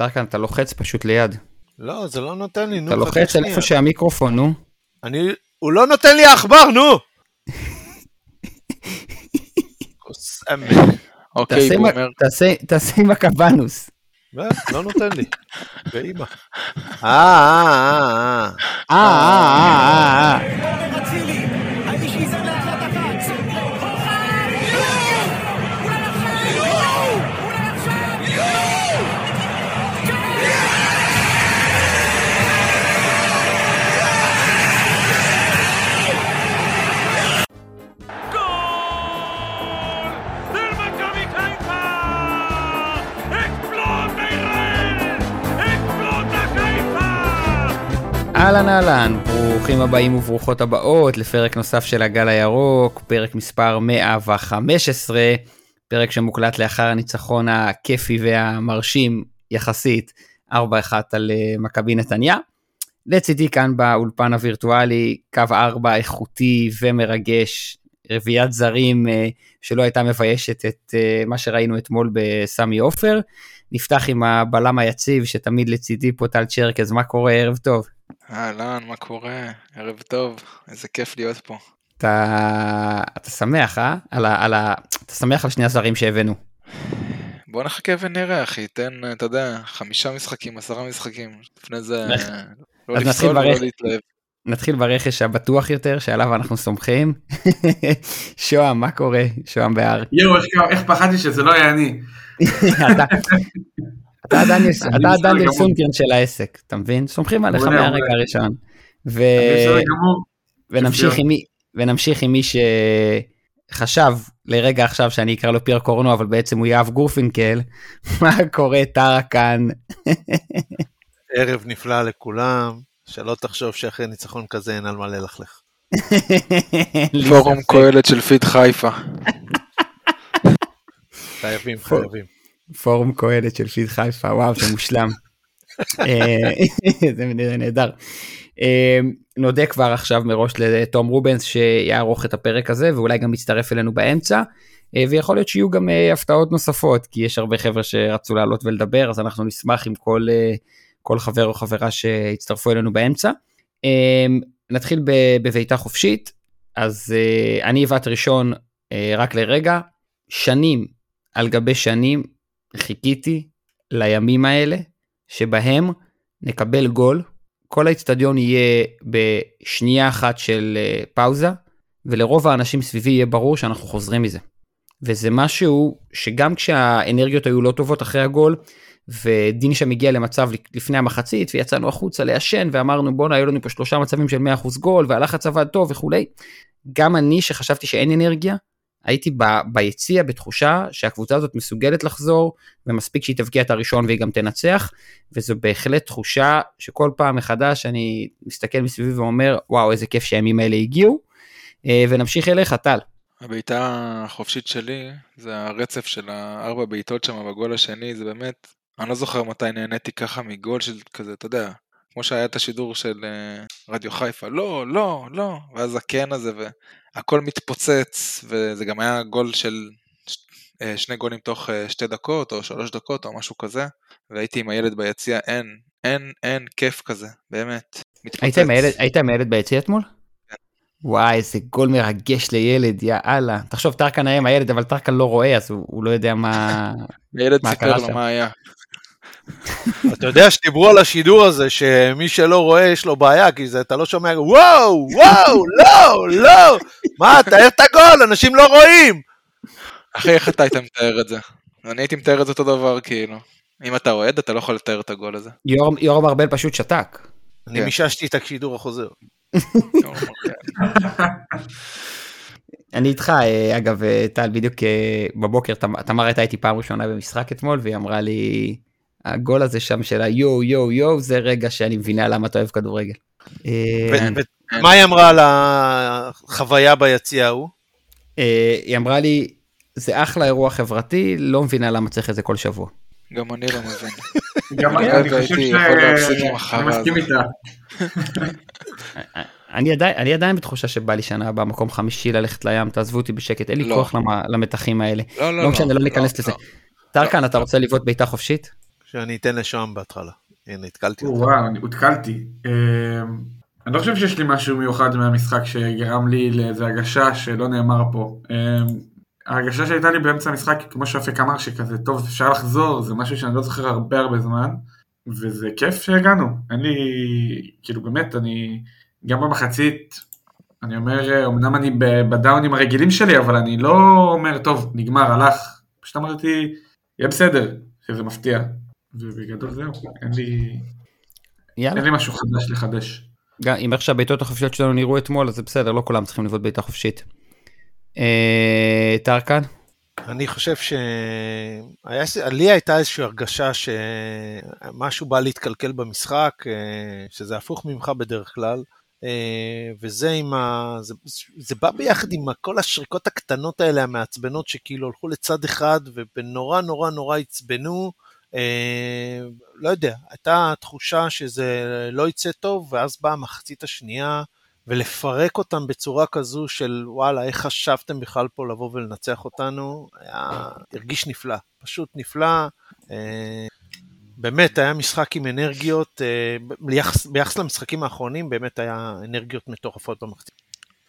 טרקן, אתה לוחץ פשוט ליד. לא, זה לא נותן לי, נו. אתה לוחץ על. איפה שהמיקרופון, נו. אני... הוא לא נותן לי עכבר, נו! אוקיי, תעשה עם ה- בומר. תעשה- תעשה עם הקבנוס. לא, לא נותן לי. באמא. אה, אה, אה, אה. אה, אה, אה, אה. אהלן אהלן, ברוכים הבאים וברוכות הבאות לפרק נוסף של הגל הירוק, פרק מספר 115, פרק שמוקלט לאחר הניצחון הכיפי והמרשים יחסית 4-1 על אה, מכבי נתניה. לצידי כאן באולפן הווירטואלי, קו 4 איכותי ומרגש, רביעיית זרים אה, שלא הייתה מביישת את אה, מה שראינו אתמול בסמי עופר. נפתח עם הבלם היציב שתמיד לצידי פה טל צ'רקז, מה קורה? ערב טוב. אהלן, מה קורה? ערב טוב, איזה כיף להיות פה. אתה, אתה שמח, אה? על ה, על ה, אתה שמח על שני הזרים שהבאנו. בוא נחכה ונראה, אחי, תן, אתה יודע, חמישה משחקים, עשרה משחקים. לפני זה? לא לפסול ולא. להתלהב. נתחיל ברכש הבטוח יותר, שעליו אנחנו סומכים. שוהם, מה קורה? שוהם בהר. יואו, איך, איך פחדתי שזה לא יהיה אני. אתה גמור. סונגרן של העסק, אתה מבין? סומכים עליך מהרגע. הראשון. ונמשיך. עם מי, ונמשיך עם מי שחשב לרגע עכשיו שאני אקרא לו פייר קורנו, אבל בעצם הוא יהב גורפינקל. מה קורה טרקן? ערב נפלא לכולם, שלא תחשוב שאחרי ניצחון כזה אין על מה ללכלך. פורום. קהלת של פיד חיפה. חייבים, חייבים. פורום קהלת של פיד חיפה, וואו, זה מושלם. אה, זה נהדר. אה, נודה כבר עכשיו מראש לתום רובנס שיערוך את הפרק הזה ואולי גם יצטרף אלינו באמצע. אה, ויכול להיות שיהיו גם הפתעות נוספות כי יש הרבה חבר'ה שרצו לעלות ולדבר אז אנחנו נשמח עם כל, כל חבר או חברה שיצטרפו אלינו באמצע. אה, נתחיל בביתה חופשית אז אה, אני הבאת ראשון אה, רק לרגע שנים על גבי שנים חיכיתי לימים האלה שבהם נקבל גול, כל האיצטדיון יהיה בשנייה אחת של אה, פאוזה, ולרוב האנשים סביבי יהיה ברור שאנחנו חוזרים מזה. וזה משהו שגם כשהאנרגיות היו לא טובות אחרי הגול, ודין שם הגיע למצב לפני המחצית, ויצאנו החוצה לעשן, ואמרנו בואנה היו לנו פה שלושה מצבים של 100% גול, והלחץ עבד טוב וכולי. גם אני שחשבתי שאין אנרגיה, הייתי ב, ביציע בתחושה שהקבוצה הזאת מסוגלת לחזור, ומספיק שהיא תבקיע את הראשון והיא גם תנצח, וזו בהחלט תחושה שכל פעם מחדש אני מסתכל מסביבי ואומר, וואו, איזה כיף שהימים האלה הגיעו. אה, ונמשיך אליך, טל. הבעיטה החופשית שלי, זה הרצף של הארבע בעיטות שם בגול השני, זה באמת, אני לא זוכר מתי נהניתי ככה מגול של כזה, אתה יודע, כמו שהיה את השידור של אה, רדיו חיפה, לא, לא, לא, ואז הקן הזה, והכל מתפוצץ, וזה גם היה גול של אה, שני גולים תוך אה, שתי דקות, או שלוש דקות, או משהו כזה, והייתי עם הילד ביציע, אין, אין, אין כיף כזה, באמת, מתפוצץ. היית עם הילד- היית עם הילד ביציע אתמול? וואי, איזה גול מרגש לילד, יא אללה. תחשוב, טרקן היה עם הילד, אבל טרקן לא רואה, אז הוא, הוא לא יודע מה... הילד סיפר לו? מה היה. אתה יודע שדיברו על השידור הזה, שמי שלא רואה יש לו בעיה, כי זה, אתה לא שומע, וואו, וואו, לא, לא, מה, תאר את הגול, אנשים לא רואים. אחי, איך אתה היית מתאר את זה? אני הייתי מתאר את זה אותו דבר, כאילו. אם אתה אוהד, אתה לא יכול לתאר את הגול הזה. יורם ארבל פשוט שתק. אני כן. מיששתי את השידור החוזר. אני איתך, אה, אגב, אה, טל, בדיוק אה, בבוקר, תמ- תמר הייתה איתי פעם ראשונה במשחק אתמול, והיא אמרה לי, הגול הזה שם של היואו יואו יואו, זה רגע שאני מבינה למה אתה אוהב כדורגל. אה, ו- מה היא אמרה על החוויה ביציע ההוא? אה, היא אמרה לי, זה אחלה אירוע חברתי, לא מבינה למה צריך את זה כל שבוע. גם אני לא מבין. גם אני חושב והייתי ש... יכול להפסיק עם אני החרא מסכים. איתה. אני עדיין, אני עדיין בתחושה שבא לי שנה הבאה מקום חמישי ללכת לים, תעזבו אותי בשקט, אין לי לא. כוח למ- למתחים האלה. לא, לא, לא משנה, לא ניכנס לא, לזה. לא. טרקן, אתה רוצה לבעוט בעיטה חופשית? שאני אתן לשוהם בהתחלה. הנה, התקלתי אותך. וואו, אני הותקלתי. אה, אני לא חושב שיש לי משהו מיוחד מהמשחק שגרם לי לאיזה הרגשה שלא נאמר פה. אה, ההרגשה שהייתה לי באמצע המשחק, כמו שאפק אמר, שכזה טוב, אפשר לחזור, זה משהו שאני לא זוכר הרבה הרבה זמן, וזה כיף שהגענו. אין לי, כאילו באמת, אני, גם במחצית, אני אומר, אמנם אני בדאונים הרגילים שלי, אבל אני לא אומר, טוב, נגמר, הלך. פשוט אמרתי, יהיה בסדר, שזה מפתיע. ובגדול זהו, אין לי, יאללה. אין לי משהו חדש לחדש. גם אם איך שהבעיטות החופשיות שלנו נראו אתמול אז זה בסדר לא כולם צריכים לבעוט בעיטה חופשית. אה, טרקן? אני חושב שהיה, לי הייתה איזושהי הרגשה שמשהו בא להתקלקל במשחק, אה, שזה הפוך ממך בדרך כלל, אה, וזה עם ה... זה, זה בא ביחד עם כל השריקות הקטנות האלה המעצבנות שכאילו הלכו לצד אחד ונורא נורא נורא עצבנו. אה, לא יודע, הייתה תחושה שזה לא יצא טוב, ואז באה המחצית השנייה, ולפרק אותם בצורה כזו של וואלה, איך חשבתם בכלל פה לבוא ולנצח אותנו, היה, הרגיש נפלא, פשוט נפלא. אה, באמת, היה משחק עם אנרגיות, אה, ביחס, ביחס למשחקים האחרונים, באמת היה אנרגיות מטורפות במחצית.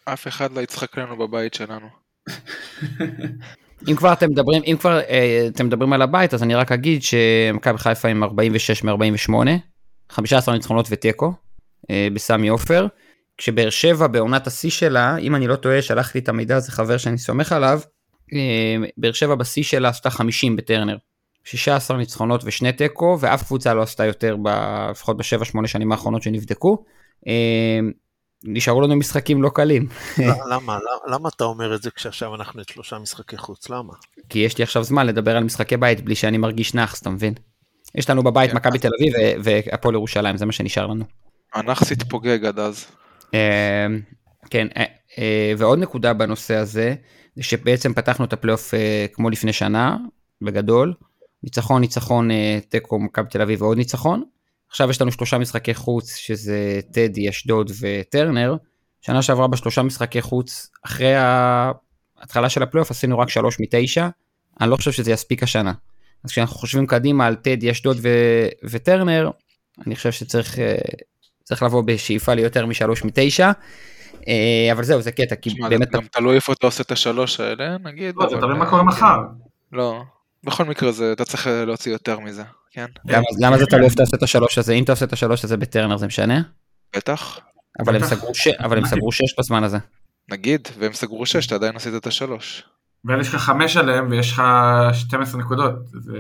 אף אחד לא יצחק לנו בבית שלנו. אם כבר אתם מדברים אם כבר אה, אתם מדברים על הבית אז אני רק אגיד שמכבי חיפה עם 46 מ-48 15 ניצחונות ותיקו אה, בסמי עופר. כשבאר שבע בעונת השיא שלה אם אני לא טועה שלח לי את המידע הזה חבר שאני סומך עליו. אה, באר שבע בשיא שלה עשתה 50 בטרנר. 16 ניצחונות ושני תיקו ואף קבוצה לא עשתה יותר ב, לפחות בשבע שמונה שנים האחרונות שנבדקו. נשארו לנו משחקים לא קלים למה, למה, למה אתה אומר את זה כשעכשיו אנחנו את שלושה משחקי חוץ? למה? כי יש לי עכשיו זמן לדבר על משחקי בית בלי שאני מרגיש נאחס, אתה מבין? יש לנו בבית כן. מכבי תל אביב והפועל ירושלים, זה מה שנשאר לנו. הנאחס התפוגג עד אז. אה, כן, אה, אה, ועוד נקודה בנושא הזה, זה שבעצם פתחנו את הפלייאוף אה, כמו לפני שנה, בגדול. ניצחון, ניצחון, תיקו, מכבי תל אביב ועוד ניצחון. עכשיו יש לנו שלושה משחקי חוץ, שזה טדי, אשדוד וטרנר. שנה שעברה בשלושה משחקי חוץ, אחרי ההתחלה של הפלייאוף עשינו רק שלוש מתשע. אני לא חושב שזה יספיק השנה. אז כשאנחנו חושבים קדימה על טדי, אשדוד ו- וטרנר, אני חושב שצריך אה, צריך לבוא בשאיפה ליותר משלוש מתשע. אה, אבל זהו, זה קטע, כי באמת... גם תלוי איפה אתה עושה את השלוש האלה, נגיד. לא, זה תלוי מה קורה מחר. לא, בכל מקרה זה, אתה צריך להוציא יותר מזה, כן? למה, זה תלוי איפה אתה עושה את השלוש הזה? אם אתה עושה את השלוש הזה בטרנר זה משנה? בטח. אבל הם. סגרו ש- אבל הם סגרו שש בזמן הזה. נגיד, והם סגרו שש, אתה עדיין עשית את השלוש. ויש לך חמש עליהם ויש לך 12 נקודות. זה...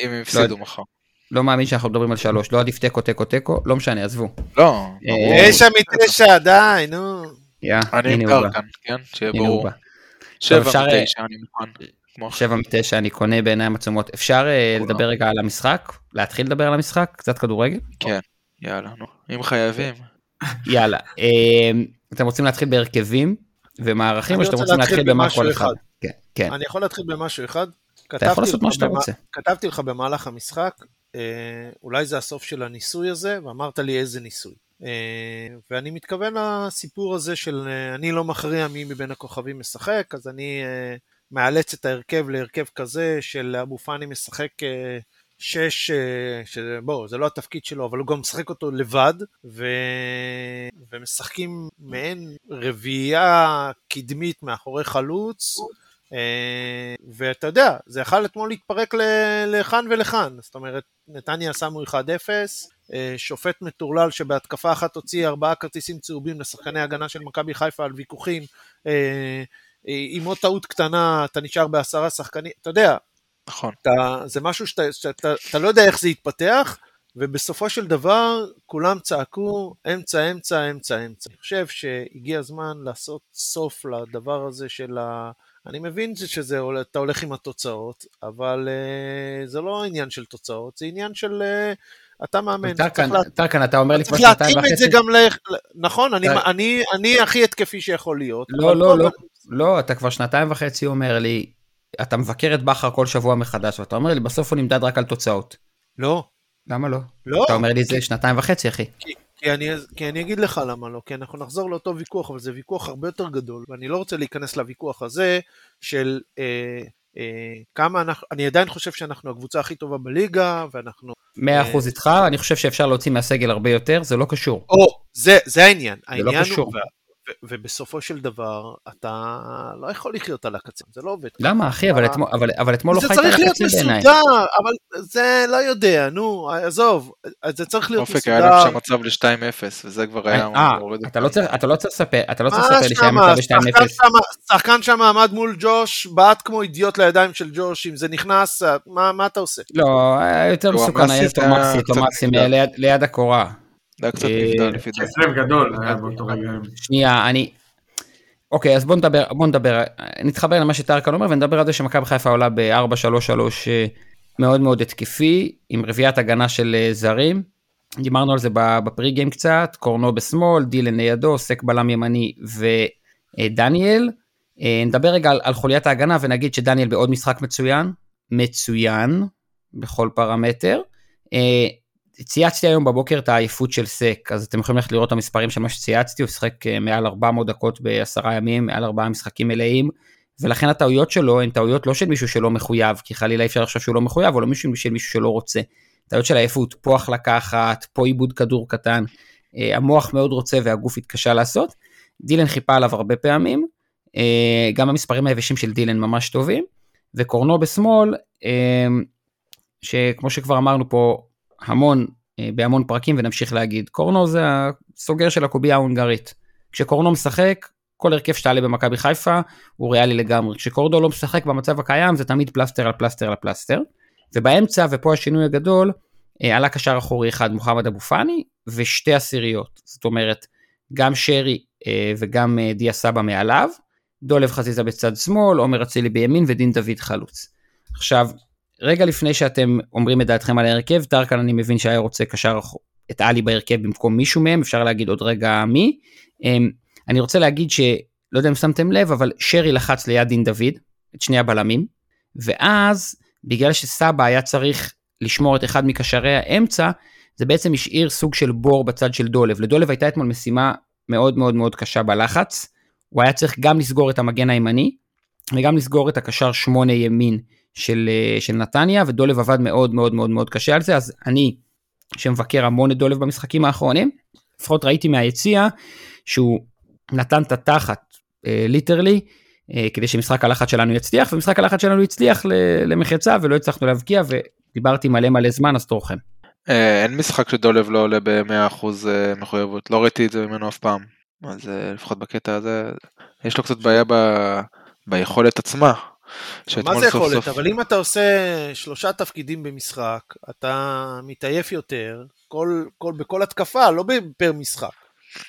אם הם הפסידו מחר. לא מאמין שאנחנו מדברים על שלוש, לא עדיף תיקו, תיקו, תיקו, לא משנה, עזבו. לא, אה, תשע מתשע, די, נו. יא, אני עם הנה הוא בא. דרקן, כן? שיהיה ברור. שבע אפשר, אה, מתשע, אני מוכן. שבע מתשע אני קונה בעיניים עצומות. אפשר אה. לדבר רגע על המשחק? להתחיל לדבר על המשחק? קצת כדורגל? כן, יאללה, נו. אם חייבים. יאללה. אה, אתם רוצים להתחיל בהרכבים ומערכים או שאתם רוצים להתחיל במה במשהו כל אחד? כן, כן. אני יכול להתחיל במשהו אחד? אתה יכול כתבתי לעשות לך מה שאתה רוצה. כתבתי לך במהלך המשחק, אה, אולי זה הסוף של הניסוי הזה, ואמרת לי איזה ניסוי. אה, ואני מתכוון לסיפור הזה של אני לא מכריע מי מבין הכוכבים משחק, אז אני מאלץ את ההרכב להרכב כזה של אבו פאני משחק אה, שש, אה, שבוא, זה לא התפקיד שלו, אבל הוא גם משחק אותו לבד, ו... ומשחקים מעין רביעייה קדמית מאחורי חלוץ, אה, ואתה יודע, זה יכל אתמול להתפרק ל- לכאן ולכאן, זאת אומרת, נתניה שמו 1-0, אה, שופט מטורלל שבהתקפה אחת הוציא ארבעה כרטיסים צהובים לשחקני הגנה של מכבי חיפה על ויכוחים, עם עוד טעות קטנה אתה נשאר בעשרה שחקנים, אתה יודע, נכון. אתה, זה משהו שאתה, שאתה אתה לא יודע איך זה יתפתח, ובסופו של דבר כולם צעקו אמצע, אמצע, אמצע, אמצע. אני חושב שהגיע הזמן לעשות סוף לדבר הזה של ה... אני מבין שזה, אתה הולך עם התוצאות, אבל uh, זה לא עניין של תוצאות, זה עניין של... Uh, אתה מאמן, טרקן, צריך לה- טרקן, אתה אומר לי כבר צריך שנתיים להתאים את זה וחצי. גם ל... נכון, אני, די. אני, אני הכי התקפי שיכול להיות. לא, לא, לא, לא, אתה כבר שנתיים וחצי אומר לי, אתה מבקר את בכר כל שבוע מחדש, ואתה אומר לי, בסוף הוא נמדד רק על תוצאות. לא, למה לא? לא. אתה אומר לי זה שנתיים וחצי, אחי. כי, כי, אני, כי אני אגיד לך למה לא, כי אנחנו נחזור לאותו ויכוח, אבל זה ויכוח הרבה יותר גדול, ואני לא רוצה להיכנס לוויכוח הזה של אה, אה, כמה אנחנו, אני עדיין חושב שאנחנו הקבוצה הכי טובה בליגה, ואנחנו... 100% איתך, אני חושב שאפשר להוציא מהסגל הרבה יותר, זה לא קשור. או, זה, זה העניין. זה לא העניין קשור. הוא, ו- ובסופו של דבר, אתה לא יכול לחיות על הקצה, זה לא עובד. למה אחי, אבל אתמול- אבל- אבל אתמול לא זה חיית על צריך להיות הקצה בעיניי. מסודר, אבל זה לא יודע, נו, עזוב, זה צריך להיות אופק היה להם מסודר. שם מצב ל-2-0, וזה כבר היה אה, אתה אותם. לא צריך- אתה לא צריך לספר, אתה לא צריך לספר לי שהיה מצב שחקן ב-2-0. שמה- שחקן שם עמד מול ג'וש, בעט כמו אידיוט לידיים של ג'וש, אם זה נכנס, מה מה אתה עושה? לא, היה יותר תומאסי מסוכן היה היה תומאסי, קצת תומאסי נפגע. ליד- ליד הקורה. זה היה קצת אה, נבדל לפי דעתי. יש לב גדול היה באותו רגע. שנייה, אני... אוקיי, אז בוא נדבר, בוא נדבר, נתחבר למה שטרקן אומר ונדבר על זה שמכבי חיפה עולה ב-4-3-3 אה, מאוד מאוד התקפי, עם רביעיית הגנה של אה, זרים. דיברנו על זה ב- בפרי גיים קצת, קורנו בשמאל, דילן לידו, סק בלם ימני ודניאל. אה, נדבר רגע על, על חוליית ההגנה ונגיד שדניאל בעוד משחק מצוין, מצוין בכל פרמטר. צייצתי היום בבוקר את העייפות של סק, אז אתם יכולים ללכת לראות את המספרים של מה שצייצתי, הוא שיחק אה, מעל 400 דקות בעשרה ימים, מעל ארבעה משחקים מלאים, ולכן הטעויות שלו הן טעויות לא של מישהו שלא מחויב, כי חלילה אי אפשר לחשוב שהוא לא מחויב, או לא מישהו של מישהו שלא רוצה. טעויות של עייפות, פה החלקה אחת, פה עיבוד כדור קטן, אה, המוח מאוד רוצה והגוף התקשה לעשות. דילן חיפה עליו הרבה פעמים, אה, גם המספרים היבשים של דילן ממש טובים, וקורנו בשמאל, שכמו שכבר אמרנו פה המון, אה, בהמון פרקים ונמשיך להגיד, קורנו זה הסוגר של הקובייה ההונגרית. כשקורנו משחק, כל הרכב שתעלה במכבי חיפה הוא ריאלי לגמרי. כשקורדו לא משחק במצב הקיים זה תמיד פלסטר על פלסטר על פלסטר. ובאמצע, ופה השינוי הגדול, אה, עלה קשר אחורי אחד מוחמד אבו פאני ושתי עשיריות. זאת אומרת, גם שרי אה, וגם דיה סבא מעליו, דולב חזיזה בצד שמאל, עומר אצילי בימין ודין דוד חלוץ. עכשיו, רגע לפני שאתם אומרים את דעתכם על ההרכב, טרקן אני מבין שהיה רוצה קשר את עלי בהרכב במקום מישהו מהם, אפשר להגיד עוד רגע מי. אמ, אני רוצה להגיד שלא יודע אם שמתם לב, אבל שרי לחץ ליד דין דוד, את שני הבלמים, ואז בגלל שסבא היה צריך לשמור את אחד מקשרי האמצע, זה בעצם השאיר סוג של בור בצד של דולב. לדולב הייתה אתמול משימה מאוד מאוד מאוד קשה בלחץ, הוא היה צריך גם לסגור את המגן הימני, וגם לסגור את הקשר שמונה ימין של, אה, של נתניה, ודולב עבד מאוד מאוד מאוד מאוד קשה על זה, אז אני, שמבקר המון את דולב במשחקים האחרונים, לפחות ראיתי מהיציע שהוא נתן את התחת, ליטרלי, כדי שמשחק הלחץ שלנו יצליח, ומשחק הלחץ שלנו הצליח ל- למחצה ולא הצלחנו להבקיע, ודיברתי מלא מלא זמן, אז תורכם. אה, אין משחק שדולב לא עולה ב-100% מחויבות, לא ראיתי את זה ממנו אף פעם. אז אה, לפחות בקטע הזה, יש לו קצת בעיה ב- ביכולת עצמה. מה זה יכולת? סוף- אבל אם אתה עושה שלושה תפקידים במשחק, אתה מתעייף יותר, כל, כל, בכל התקפה, לא פר משחק.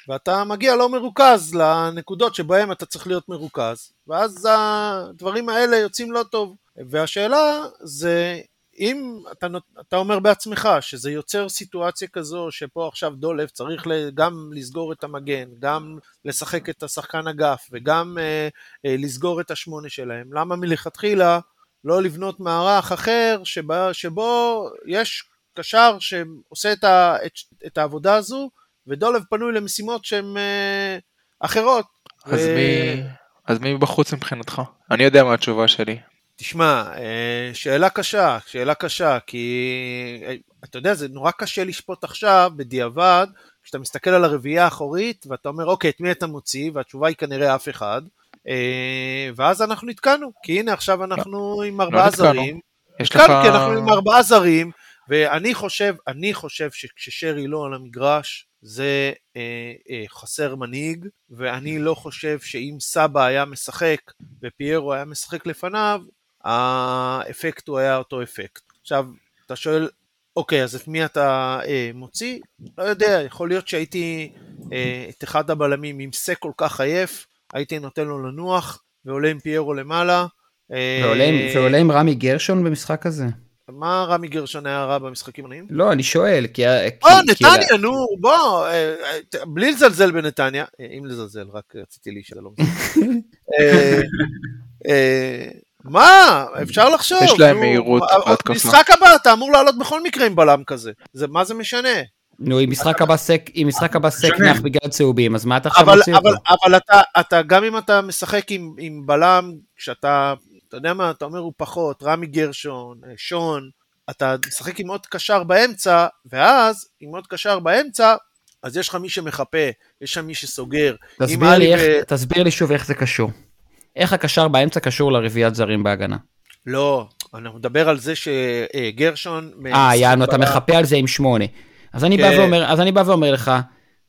ואתה מגיע לא מרוכז לנקודות שבהן אתה צריך להיות מרוכז, ואז הדברים האלה יוצאים לא טוב. והשאלה זה, אם אתה, אתה אומר בעצמך שזה יוצר סיטואציה כזו שפה עכשיו דולב צריך גם לסגור את המגן, גם לשחק את השחקן אגף וגם אה, אה, לסגור את השמונה שלהם, למה מלכתחילה לא לבנות מערך אחר שבה, שבו יש קשר שעושה את, ה, את, את העבודה הזו ודולב פנוי למשימות שהן אה, אחרות. אז ו- מי... אז מי בחוץ מבחינתך? אני יודע מה התשובה שלי. תשמע, אה, שאלה קשה, שאלה קשה, כי אה, אתה יודע, זה נורא קשה לשפוט עכשיו, בדיעבד, כשאתה מסתכל על הרביעייה האחורית, ואתה אומר, אוקיי, את מי אתה מוציא? והתשובה היא כנראה אף אחד. אה, ואז אנחנו נתקענו, כי הנה עכשיו אנחנו עם ארבעה לא. זרים. יש לך... כי אנחנו עם ארבעה זרים, ואני חושב, אני חושב שכששרי לא על המגרש, זה אה, אה, חסר מנהיג, ואני לא חושב שאם סבא היה משחק ופיירו היה משחק לפניו, האפקט הוא היה אותו אפקט. עכשיו, אתה שואל, אוקיי, אז את מי אתה אה, מוציא? לא יודע, יכול להיות שהייתי אה, את אחד הבלמים עם סק כל כך עייף, הייתי נותן לו לנוח, ועולה עם פיירו למעלה. אה, ועולה עם- ועולה עם רמי גרשון במשחק הזה? מה רמי גרשון היה רע במשחקים הנאים? לא, אני שואל, כי... או, כי- כי- נתניה, נו, בוא, אה, אה, בלי לזלזל בנתניה, אה, אם לזלזל, רק רציתי להישאר, לא מסתכל. מה, אפשר לחשוב. יש להם מהירות אה, בהתקפה. משחק הבא, אתה אמור לעלות בכל מקרה עם בלם כזה. זה, מה זה משנה? נו, אם משחק הבא סק, אם משחק הבא סק נח בגלל צהובים, אז מה אתה עכשיו אבל, מוציא אותו? אבל, אבל אתה, אתה, גם אם אתה משחק עם, עם בלם, כשאתה אתה יודע מה, אתה אומר הוא פחות, רמי גרשון, אה, שון, אתה משחק עם עוד קשר באמצע, ואז עם עוד קשר באמצע, אז יש לך מי שמחפה, יש שם מי שסוגר. תסביר לי, איך, ו- תסביר לי שוב איך זה קשור. איך הקשר באמצע קשור לרביעיית זרים בהגנה? לא, אני מדבר על זה שגרשון... אה, יענו, אתה מחפה על זה עם שמונה. אז אני, בא כן. ואומר, אז אני בא ואומר לך,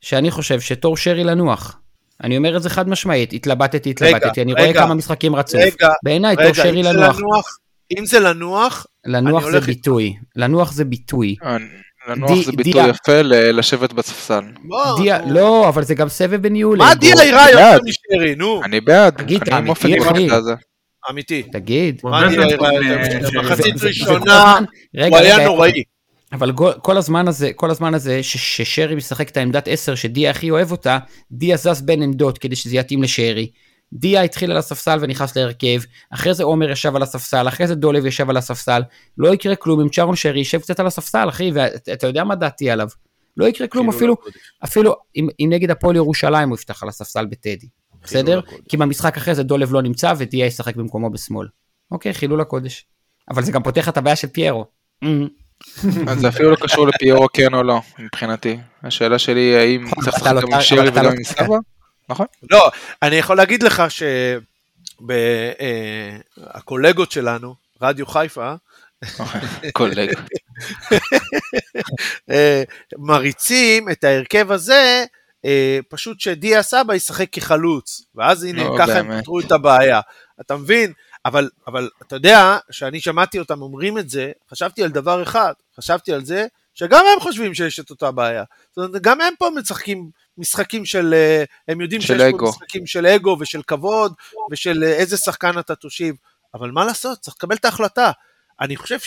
שאני חושב שתור שרי לנוח. אני אומר את זה חד משמעית, התלבטתי, התלבטתי, אני רואה רגע, כמה משחקים רצוף. רגע, בעיניי תור רגע, שרי אם לנוח. לנוח, אם זה לנוח, לנוח אני זה הולך ביטוי. לנוח זה ביטוי. אה, לנוח זה ביטוי. יפה ל- לשבת בספסל. נו. לא, אבל זה גם סבב בניהול. מה אגו. דיה ייראה יותר. משרי, נו, אני בעד, אני אחי? בקטע הזה. אמיתי. תגיד. מה דיה ייראה יותר משרי? שרי. מחצית ראשונה, הוא היה נוראי. אבל כל הזמן הזה, כל הזמן הזה ש- ששרי משחק את העמדת 10 שדיה הכי אוהב אותה, דיה זז בין עמדות כדי שזה יתאים לשרי. דיה התחיל על הספסל ונכנס להרכב, אחרי זה עומר ישב על הספסל, אחרי זה דולב ישב על הספסל, לא יקרה כלום אם צ'ארון שרי ישב קצת על הספסל, אחי, ואתה יודע מה דעתי עליו. לא יקרה כלום חילול אפילו, הקודש. אפילו אם, אם נגד הפועל ירושלים הוא יפתח על הספסל בטדי, בסדר? כי במשחק אחרי זה דולב לא נמצא ודיה ישחק במקומו בשמאל. אוקיי, חילול הקודש. אבל זה גם פותח את הבעיה של פיירו. אז זה אפילו לא קשור לפיירו כן או לא, מבחינתי. השאלה שלי היא האם צריך לשחק אתה גם לא- עם שרי אתה וגם לא- עם סבא? נכון. לא, אני יכול להגיד לך שהקולגות שלנו, רדיו חיפה. אה, מריצים את ההרכב הזה, אה, פשוט שדיה סבא ישחק כחלוץ, ואז הנה, לא, ככה הם. פתרו את הבעיה. אתה מבין? אבל, אבל אתה יודע, שאני שמעתי אותם אומרים את זה, חשבתי על דבר אחד, חשבתי על זה, שגם הם חושבים שיש את אותה בעיה. זאת אומרת, גם הם פה משחקים משחקים של, אה, הם יודעים של שיש אגו. פה משחקים של אגו ושל כבוד, ושל אה, איזה שחקן אתה תושיב. אבל מה לעשות, צריך לקבל את ההחלטה. אני חושב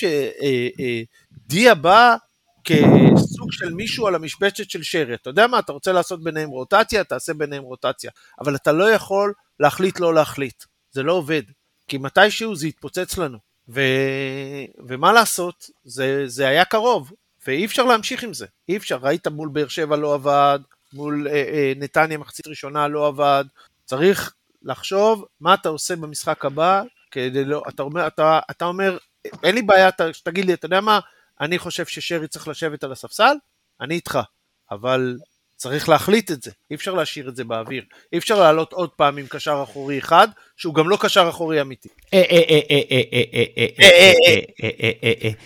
שדיה בא כסוג של מישהו על המשבצת של שרי. אתה יודע מה, אתה רוצה לעשות ביניהם רוטציה, תעשה ביניהם רוטציה. אבל אתה לא יכול להחליט לא להחליט. זה לא עובד. כי מתישהו זה יתפוצץ לנו. ו... ומה לעשות, זה, זה היה קרוב, ואי אפשר להמשיך עם זה. אי אפשר, ראית מול באר שבע לא עבד, מול אה, אה, נתניה מחצית ראשונה לא עבד, צריך לחשוב מה אתה עושה במשחק הבא, כדי לא, אתה אומר, אתה, אתה אומר אין לי בעיה, אתה, תגיד לי, אתה יודע מה, אני חושב ששרי צריך לשבת על הספסל, אני איתך, אבל צריך להחליט את זה, אי אפשר להשאיר את זה באוויר. אי אפשר לעלות עוד פעם עם קשר אחורי אחד, שהוא גם לא קשר אחורי אמיתי.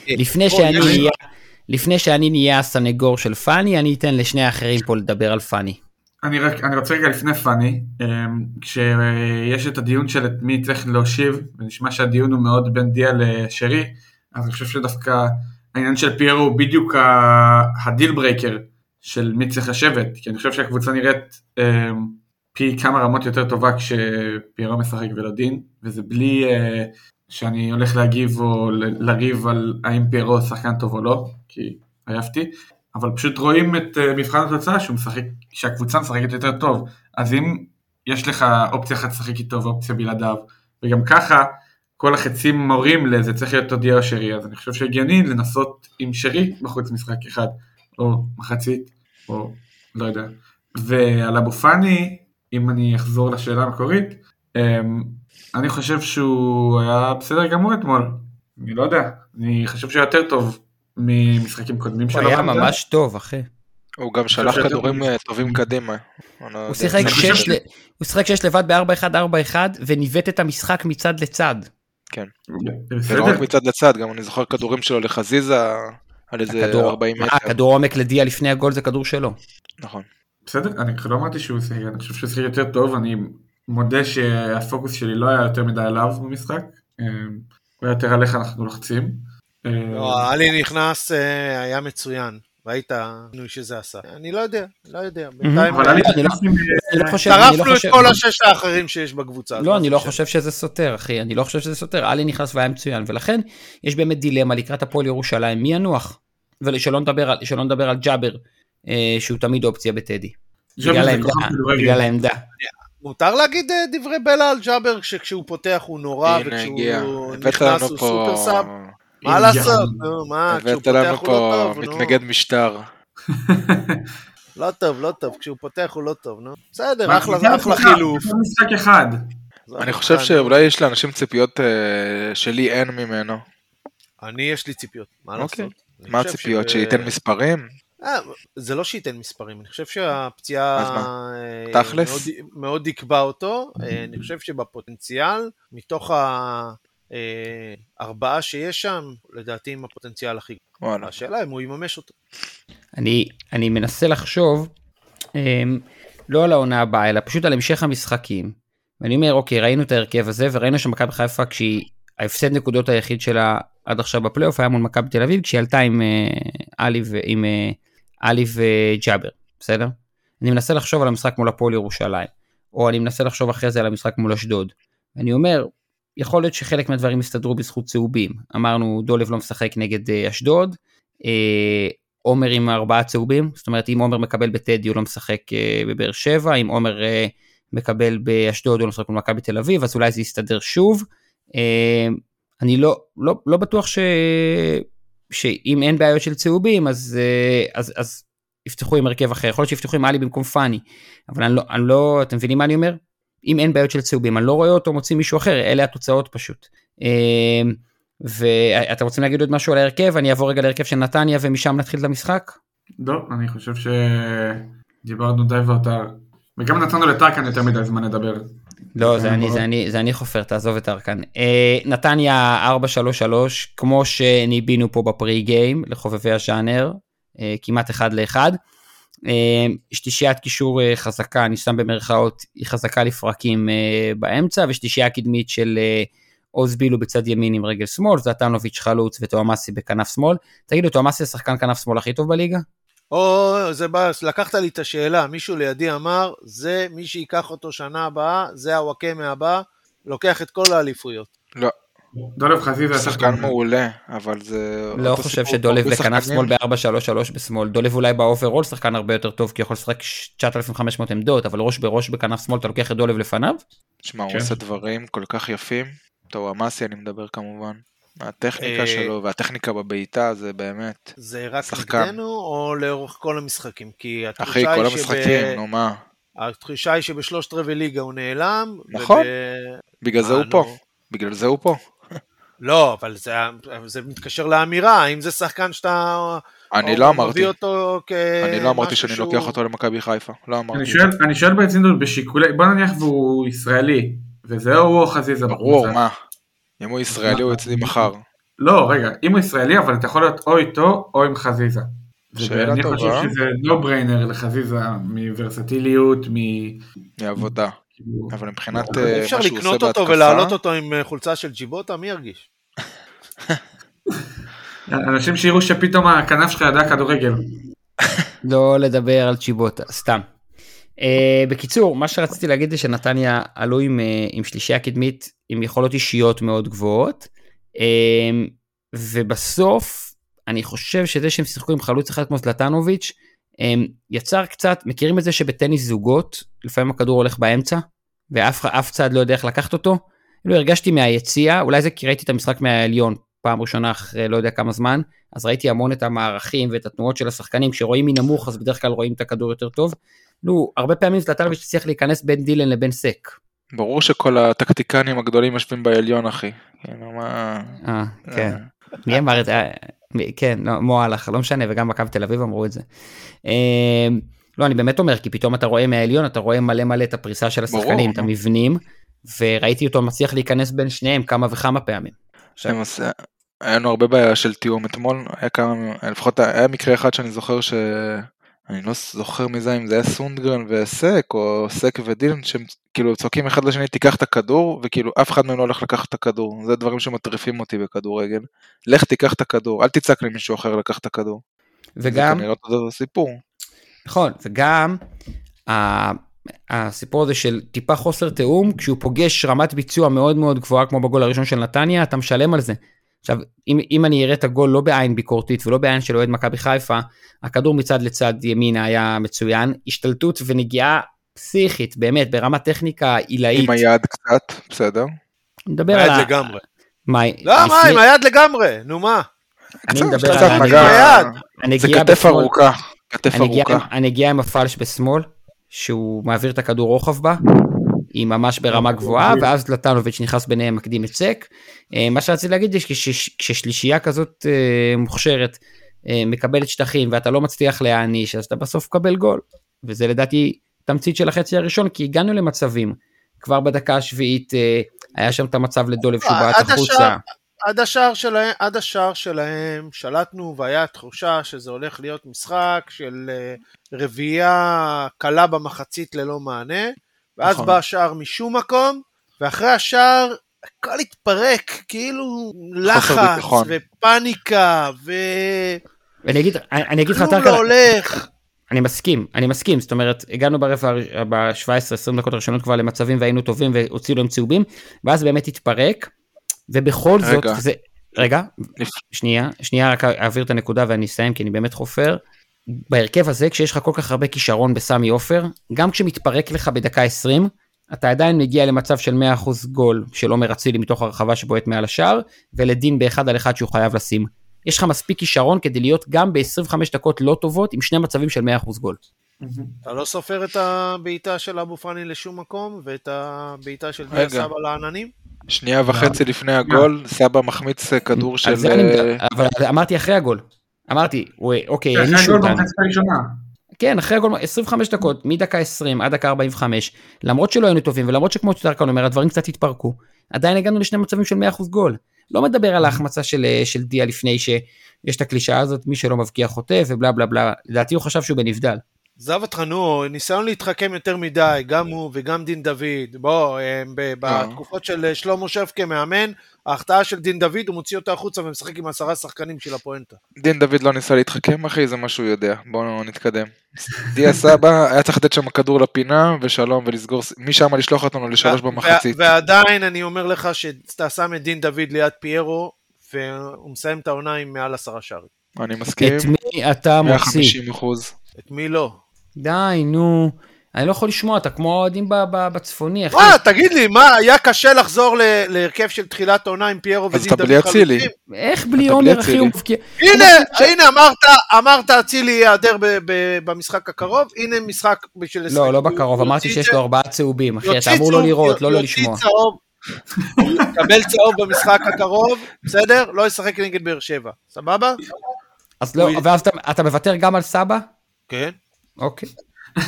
לפני שאני... לפני שאני נהיה הסנגור של פאני, אני אתן לשני האחרים פה לדבר על פאני. אני, רק, אני רוצה רגע לפני פאני, אמ, כשיש את הדיון של את מי צריך להושיב, ונשמע שהדיון הוא מאוד בין דיה לשרי, אז אני חושב שדווקא העניין של פיירו הוא בדיוק ה deal breaker של מי צריך לשבת, כי אני חושב שהקבוצה נראית אמ, פי כמה רמות יותר טובה כשפיירו משחק ולא דין, וזה בלי אה, שאני הולך להגיב או לריב על האם פיירו שחקן טוב או לא, כי עייפתי. אבל פשוט רואים את uh, מבחן התוצאה שהוא משחק, שהקבוצה משחקת יותר טוב. אז אם יש לך אופציה אחת לשחק איתו ואופציה בלעדיו, וגם ככה כל החצים מורים לזה צריך להיות הודיע או שרי, אז אני חושב שהגיוני לנסות עם שרי בחוץ משחק אחד, או מחצית, או לא יודע. ועל אבו פאני, אם אני אחזור לשאלה המקורית, um, אני חושב שהוא היה בסדר גמור אתמול. אני לא יודע, אני חושב שהוא היה יותר טוב ממשחקים קודמים הוא שלו. היה בעמדה. ממש טוב, אחי. הוא גם שלח כדורים אה, טובים קדימה. אני לא הוא שיחק זה חושב שש משהו- ל- הוא שיחק שש לבד ב-4-1-4-1 וניווט את המשחק מצד לצד. כן. ולא רק. מצד לצד, גם אני זוכר כדורים שלו לחזיזה על איזה הכדור- 40 אה, מטר. כדור עומק לדיה לפני הגול זה כדור שלו. נכון. בסדר, אני לא אמרתי שהוא שיחק, אני חושב שהוא שיחק יותר טוב, אני מודה שהפוקוס שלי לא היה יותר מדי עליו במשחק, אה, הוא היה יותר על איך אנחנו לוחצים. אה, לא, עלי נכנס, אה, היה מצוין, ראית נו שזה עשה. אני לא יודע, לא יודע, אבל אני אני לא- לא חושב, אני לא טרפנו את חושב, כל השש האחרים שיש בקבוצה. לא, אני לא? חושב שזה סותר, אחי, אני לא חושב שזה סותר. עלי נכנס והיה מצוין, ולכן יש באמת דילמה לקראת הפועל ירושלים, מי ינוח? ושלא נדבר על, ג'אבר, שהוא תמיד אופציה בטדי. בגלל העמדה, מותר להגיד אה, דברי בלע על ג'אבר שכשהוא פותח הוא נורא. וכשהוא נכנס הוא. סופר סאב? מה לעשות? נו, מה, כשהוא פותח הוא לא טוב, נו. מתנגד משטר. לא טוב, לא טוב, כשהוא פותח הוא לא טוב, נו. בסדר, אחלה זה אחלה המשחק, חילוף. זה משחק אחד. אני חושב שאולי יש לאנשים ציפיות אה, שלי אין ממנו. אני יש לי ציפיות, מה אוקיי. לעשות? מה הציפיות? שייתן מספרים? אה, זה לא שייתן מספרים, אני חושב שהפציעה? אה? מאוד- מאוד עיכבה אותו. אה, אני חושב שבפוטנציאל, מתוך הארבעה שיש שם, לדעתי עם הפוטנציאל הכי גדול. השאלה אם הוא יממש אותו. אני, אני מנסה לחשוב, לא על העונה הבאה, אלא פשוט על המשך המשחקים. ואני אומר, אוקיי, ראינו את ההרכב הזה, וראינו שמכבי חיפה, כשהיא, ההפסד נקודות היחיד שלה עד עכשיו בפלייאוף היה מול מכבי תל אביב, כשהיא עלתה עם אה, עלי ו- עם, אה, עלי וג'אבר, בסדר? אני מנסה לחשוב על המשחק מול הפועל ירושלים, או אני מנסה לחשוב אחרי זה על המשחק מול אשדוד. אני אומר, יכול להיות שחלק מהדברים יסתדרו בזכות צהובים. אמרנו, דולב לא משחק נגד אה, אשדוד, אה, עומר עם ארבעה צהובים, זאת אומרת אם עומר מקבל בטדי הוא לא משחק אה, בבאר שבע, אם עומר אה, מקבל באשדוד הוא לא משחק במכבי תל אביב, אז אולי זה יסתדר שוב. אה, אני לא, לא, לא בטוח ש... שאם אין בעיות של צהובים אז, אה, אז, אז יפתחו עם הרכב אחר, יכול להיות שיפתחו עם עלי במקום פאני, אבל אני לא, אני לא, אתם מבינים מה אני אומר? אם אין בעיות של צהובים, אני לא רואה אותו מוציא מישהו אחר, אלה התוצאות פשוט. אה, ואתם רוצים להגיד עוד משהו על ההרכב? אני אעבור רגע להרכב של נתניה ומשם נתחיל את המשחק? לא, אני חושב שדיברנו די והותר. וגם נתנו לטרקן יותר מדי זמן לדבר. לא, זה כן, אני, מאוד. זה אני, זה אני חופר, תעזוב את ארקן. אה, נתניה 4-3-3, כמו שניבינו פה בפרי גיים, לחובבי הז'אנר, אה, כמעט אחד לאחד. אה, שלישיית קישור אה, חזקה, אני שם במרכאות, היא חזקה לפרקים אה, באמצע, ושלישייה קדמית של אה, עוז בילו בצד ימין עם רגל שמאל, זלטנוביץ' חלוץ ותואמאסי בכנף שמאל. תגידו, תואמאסי זה שחקן כנף שמאל הכי טוב בליגה? או, זה בא, לקחת לי את השאלה, מישהו לידי אמר, זה מי שייקח אותו שנה הבאה, זה הוואקמה הבא, לוקח את כל האליפויות. לא, דולב חזיזה שחקן מעולה, אבל זה... לא חושב שדולב בכנף. שמאל ב-4-3-3 בשמאל. דולב אולי ב overall שחקן הרבה יותר טוב כי יכול לשחק 9,500 עמדות, אבל ראש בראש בכנף שמאל אתה לוקח את דולב לפניו? שמע, הוא כן. עושה דברים כל כך יפים. טוב, המאסי אני מדבר כמובן. הטכניקה אה, שלו והטכניקה בבעיטה זה באמת... זה רק שחקן. נגדנו או לאורך כל המשחקים? כי התחושה אחי, היא כל שב- המשחקים, נו מה. התחושה היא שבשלושת רבעי ליגה הוא נעלם. נכון. וב- בגלל זה אה, הוא נו. פה. בגלל זה הוא פה. לא, אבל זה, זה מתקשר לאמירה, האם זה שחקן שאתה... אני לא אמרתי. מביא אותו כ... אני לא אמרתי שאני משהו לוקח שהוא- אותו למכבי חיפה. לא אמרתי. אני שואל, אני שואל ברצינות בשיקולי, בוא נניח והוא ישראלי, וזה הוא חזיזה ברור. מה? אם הוא ישראלי הוא אצלי מחר. לא, רגע, אם הוא ישראלי, אבל אתה יכול להיות או איתו או עם חזיזה. שאלה אני טובה. חושב שזה no brainer לחזיזה מוורסטיליות, מ... מעבודה. כאילו, אבל מבחינת אי אה, אי מה אפשר שהוא עושה לקנות אותו ולהעלות אותו עם אה, חולצה של ג'יבוטה, מי ירגיש? אנשים שיראו שפתאום הכנף שלך ידע כדורגל. לא לדבר על צ'יבוטה, סתם. Uh, בקיצור, מה שרציתי להגיד זה שנתניה עלו עם, uh, עם שלישייה קדמית עם יכולות אישיות מאוד גבוהות, uh, ובסוף אני חושב שזה שהם שיחקו עם חלוץ אחד כמו זלטנוביץ', um, יצר קצת, מכירים את זה שבטניס זוגות, לפעמים הכדור הולך באמצע, ואף אף צד לא יודע איך לקחת אותו? כאילו הרגשתי מהיציע, אולי זה כי ראיתי את המשחק מהעליון פעם ראשונה אחרי לא יודע כמה זמן, אז ראיתי המון את המערכים ואת התנועות של השחקנים, כשרואים מנמוך אז בדרך כלל רואים את הכדור יותר טוב. נו, הרבה פעמים זלטנוביץ' צריך להיכנס בין דילן לבין סק. ברור שכל הטקטיקנים הגדולים יושבים בעליון אחי. כאילו. אה, כן. מי אמר את זה? אה, כן, לא, מועלך, לא משנה, וגם מכבי תל אביב אמרו את זה. אה, לא, אני באמת אומר, כי פתאום אתה רואה מהעליון, אתה רואה מלא מלא את הפריסה של השחקנים, את. המבנים, וראיתי אותו מצליח להיכנס בין שניהם כמה וכמה פעמים. היה לנו הרבה בעיה של תיאום אתמול, היה כמה, לפחות היה מקרה אחד שאני זוכר ש... אני לא זוכר מי זה, אם זה היה סונדגרן וסק, או סק ודילן, שהם כאילו צועקים אחד לשני, תיקח את הכדור, וכאילו אף אחד מהם לא הולך לקחת את הכדור. זה דברים שמטריפים אותי בכדורגל. לך תיקח את הכדור, אל תצעק למישהו אחר לקח את הכדור. וגם, זה כנראה אותו סיפור. נכון, וגם ה- הסיפור הזה של טיפה חוסר תיאום, כשהוא פוגש רמת ביצוע מאוד מאוד גבוהה כמו בגול הראשון של נתניה, אתה משלם על זה. עכשיו, אם, אם אני אראה את הגול לא בעין ביקורתית ולא בעין של אוהד מכבי חיפה, הכדור מצד לצד ימינה היה מצוין, השתלטות ונגיעה פסיכית, באמת, ברמת טכניקה עילאית. עם היד קצת, בסדר. אני מדבר על היד ה... לגמרי. מה, לא, מה, עם היד לגמרי, נו מה? אני קצת, מדבר קצת על מגע. הנגיעה- היד. זה כתף בשמאל- ארוכה. כתף הנגיעה, ארוכה. הנגיעה עם הפלש בשמאל, שהוא מעביר את הכדור רוחב בה, היא ממש ברמה גבוהה, ואז זלטנוביץ' נכנס ביניהם מקדים את סק. אה, מה שרציתי להגיד זה שכששלישייה כזאת אה, מוכשרת אה, מקבלת שטחים ואתה לא מצליח להעניש, אז אתה בסוף מקבל גול. וזה לדעתי תמצית של החצי הראשון, כי הגענו למצבים. כבר בדקה השביעית היה שם את המצב לדולב שהוא בעט החוצה. עד השער שלהם, עד השער שלהם שלטנו והיה תחושה שזה הולך להיות משחק של רביעייה קלה במחצית ללא מענה, ואז נכון. בא השער משום מקום, ואחרי השער הכל התפרק, כאילו לחץ ביטחון. ופניקה ו... ואני אגיד, אני אגיד לך, כלום טרקל, לא הולך. אני מסכים, אני מסכים, זאת אומרת, הגענו ברבע, ב-17-20 דקות הראשונות כבר למצבים והיינו טובים והוציאו להם צהובים, ואז באמת התפרק, ובכל זאת, רגע. זה, רגע, שנייה, שנייה רק אעביר את הנקודה ואני אסיים כי אני באמת חופר. בהרכב הזה, כשיש לך כל כך הרבה כישרון בסמי עופר, גם כשמתפרק לך בדקה 20, אתה עדיין מגיע למצב של 100% גול של עומר אצילי מתוך הרחבה שבועט מעל השער, ולדין באחד על אחד שהוא חייב לשים. יש לך מספיק כישרון כדי להיות גם ב-25 דקות לא טובות עם שני מצבים של 100% גול. אתה לא סופר את הבעיטה של אבו פאני לשום מקום, ואת הבעיטה של דיה. סבא לעננים? שנייה וחצי לפני הגול, סבא מחמיץ כדור של... אה, אבל אמרתי אחרי הגול. אמרתי, אוקיי, אותנו. במחצית הראשונה. כן, אחרי הגול, 25 דקות, מדקה 20 עד דקה 45, למרות שלא היינו טובים, ולמרות שכמו שטרקן אומר, הדברים קצת התפרקו, עדיין הגענו לשני מצבים של 100% גול. לא מדבר על ההחמצה של, אה, של דיה לפני שיש את הקלישאה הזאת, מי שלא מבקיע חוטא ובלה בלה בלה, לדעתי הוא חשב שהוא בנבדל. עזוב אותך נו, ניסיון להתחכם יותר מדי, גם הוא וגם דין דוד. בוא, הם ב- בתקופות של אה, שלמה שפקה מאמן, ההחטאה של דין דוד, הוא מוציא אותה החוצה ומשחק עם עשרה שחקנים של הפואנטה. דין דוד לא ניסה להתחכם אחי, זה מה שהוא יודע. בואו נתקדם. דיה סבא היה צריך לתת שם כדור לפינה ושלום ולסגור, משם לשלוח אותנו לשלוש במחצית. ועדיין אני אומר לך שאתה שם את דין דוד ליד פיירו, והוא מסיים את העונה עם מעל עשרה שערים. אני מסכים. את מי אתה מוציא? 150 אחוז. את מי לא? די, נו. אני לא יכול לשמוע, אתה כמו האוהדים ב- ב- בצפוני, אחי. מה, תגיד לי, מה, היה קשה לחזור ל- להרכב של תחילת עונה עם פיירו אז ודין אתה בלי אצילי. איך בלי עומר, אחי, אצילי. הוא מבקיע... הנה, הנה אמרת, אמרת אצילי ייעדר ב- ב- במשחק הקרוב, הנה משחק בשביל לשחק. לא, לא בקרוב, אמרתי יוציא שיש לו ארבעה צהובים, אחי, אתה יוציא אמור לא צהוב, לראות, לא לא יוציא לשמוע. צהוב, הוא יקבל צהוב במשחק הקרוב, בסדר? לא ישחק נגד באר שבע, סבבה? אז לא, ואז אתה מוותר גם על סבא? כן. אוקיי.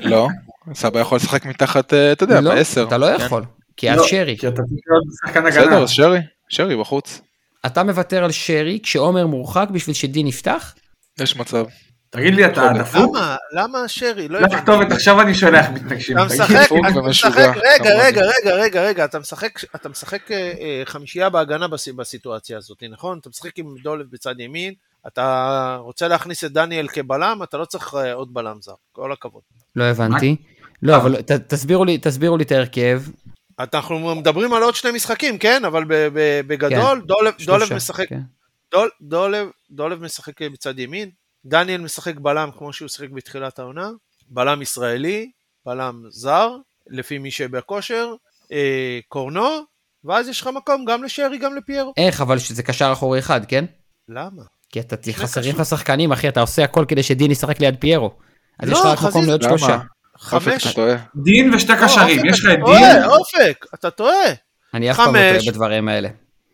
לא. סבא יכול לשחק מתחת, אה, אתה יודע, לא, בעשר. אתה לא כן. יכול, כי אז לא, שרי. כי אתה צריך להיות שחקן הגנה. בסדר, אז שרי. שרי בחוץ. אתה מוותר על שרי כשעומר מורחק בשביל שדין יפתח? יש מצב. תגיד לי, אתה. דפוק? למה? למה שרי? לא הבנתי. כתובת, עכשיו אני שולח מתנגשים. אתה משחק, רגע. רגע, רגע, רגע, רגע, אתה משחק, אה, אה, חמישייה בהגנה בס- בסיטואציה הזאת, נכון? אתה משחק עם דולב בצד ימין, אתה רוצה להכניס את דניאל כבלם, אתה לא צריך אה, עוד בלם זר, כל הכבוד. לא הבנתי. לא, אבל ת- תסבירו לי, תסבירו לי את ההרכב. אנחנו מדברים על עוד שני משחקים, כן? אבל ב- ב- בגדול, דולב, דולב שלושה, משחק, כן. דול, דולב, דולב משחק בצד ימין, דניאל משחק בלם כמו שהוא שיחק בתחילת העונה, בלם ישראלי, בלם זר, לפי מי שבכושר, אה, קורנו, ואז יש לך מקום גם לשרי, גם לפיירו. איך, אבל שזה קשר אחורי אחד, כן? למה? כי אתה שני חסרים. לך שחקנים, אחי, אתה עושה הכל כדי שדין ישחק ליד פיירו. אז לא, יש לך רק מקום למה? שלושה. חמש... דין ושתי לא, קשרים, יש לך את דין, אופק, אתה טועה. אני אף פעם לא חמש. טועה בדברים האלה.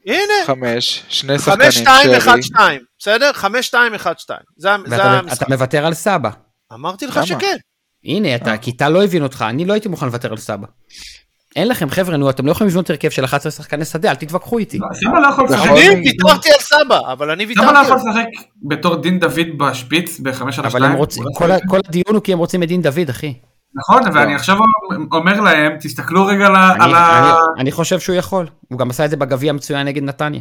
הנה, חמש, שני חמש, שחקנים, שתיים, אחד. שתיים, בסדר? חמש, שתיים, אחד, שתיים. זה המשחק. אתה מוותר על סבא. אמרתי לך? שכן. הנה, אתה, כי טל לא הבין אותך, אני לא הייתי מוכן לוותר על סבא. אין לכם, חבר'ה, נו, אתם לא יכולים לבנות הרכב של 11 שחקני שדה, אל תתווכחו איתי. סבא לא יכול לשחק. נכון. אני ויתרתי על סבא, אבל אני ויתרתי סבא לא יכול לשחק בתור דין דוד בשפיץ בחמש על אבל השתיים. לא כל הדיון הוא כי הם רוצים את דין דוד, אחי. נכון, ואני עכשיו אומר להם, תסתכלו רגע על ה- אני- על ה... אני- אני חושב שהוא יכול. הוא גם עשה את זה בגביע מצוין נגד נתניה.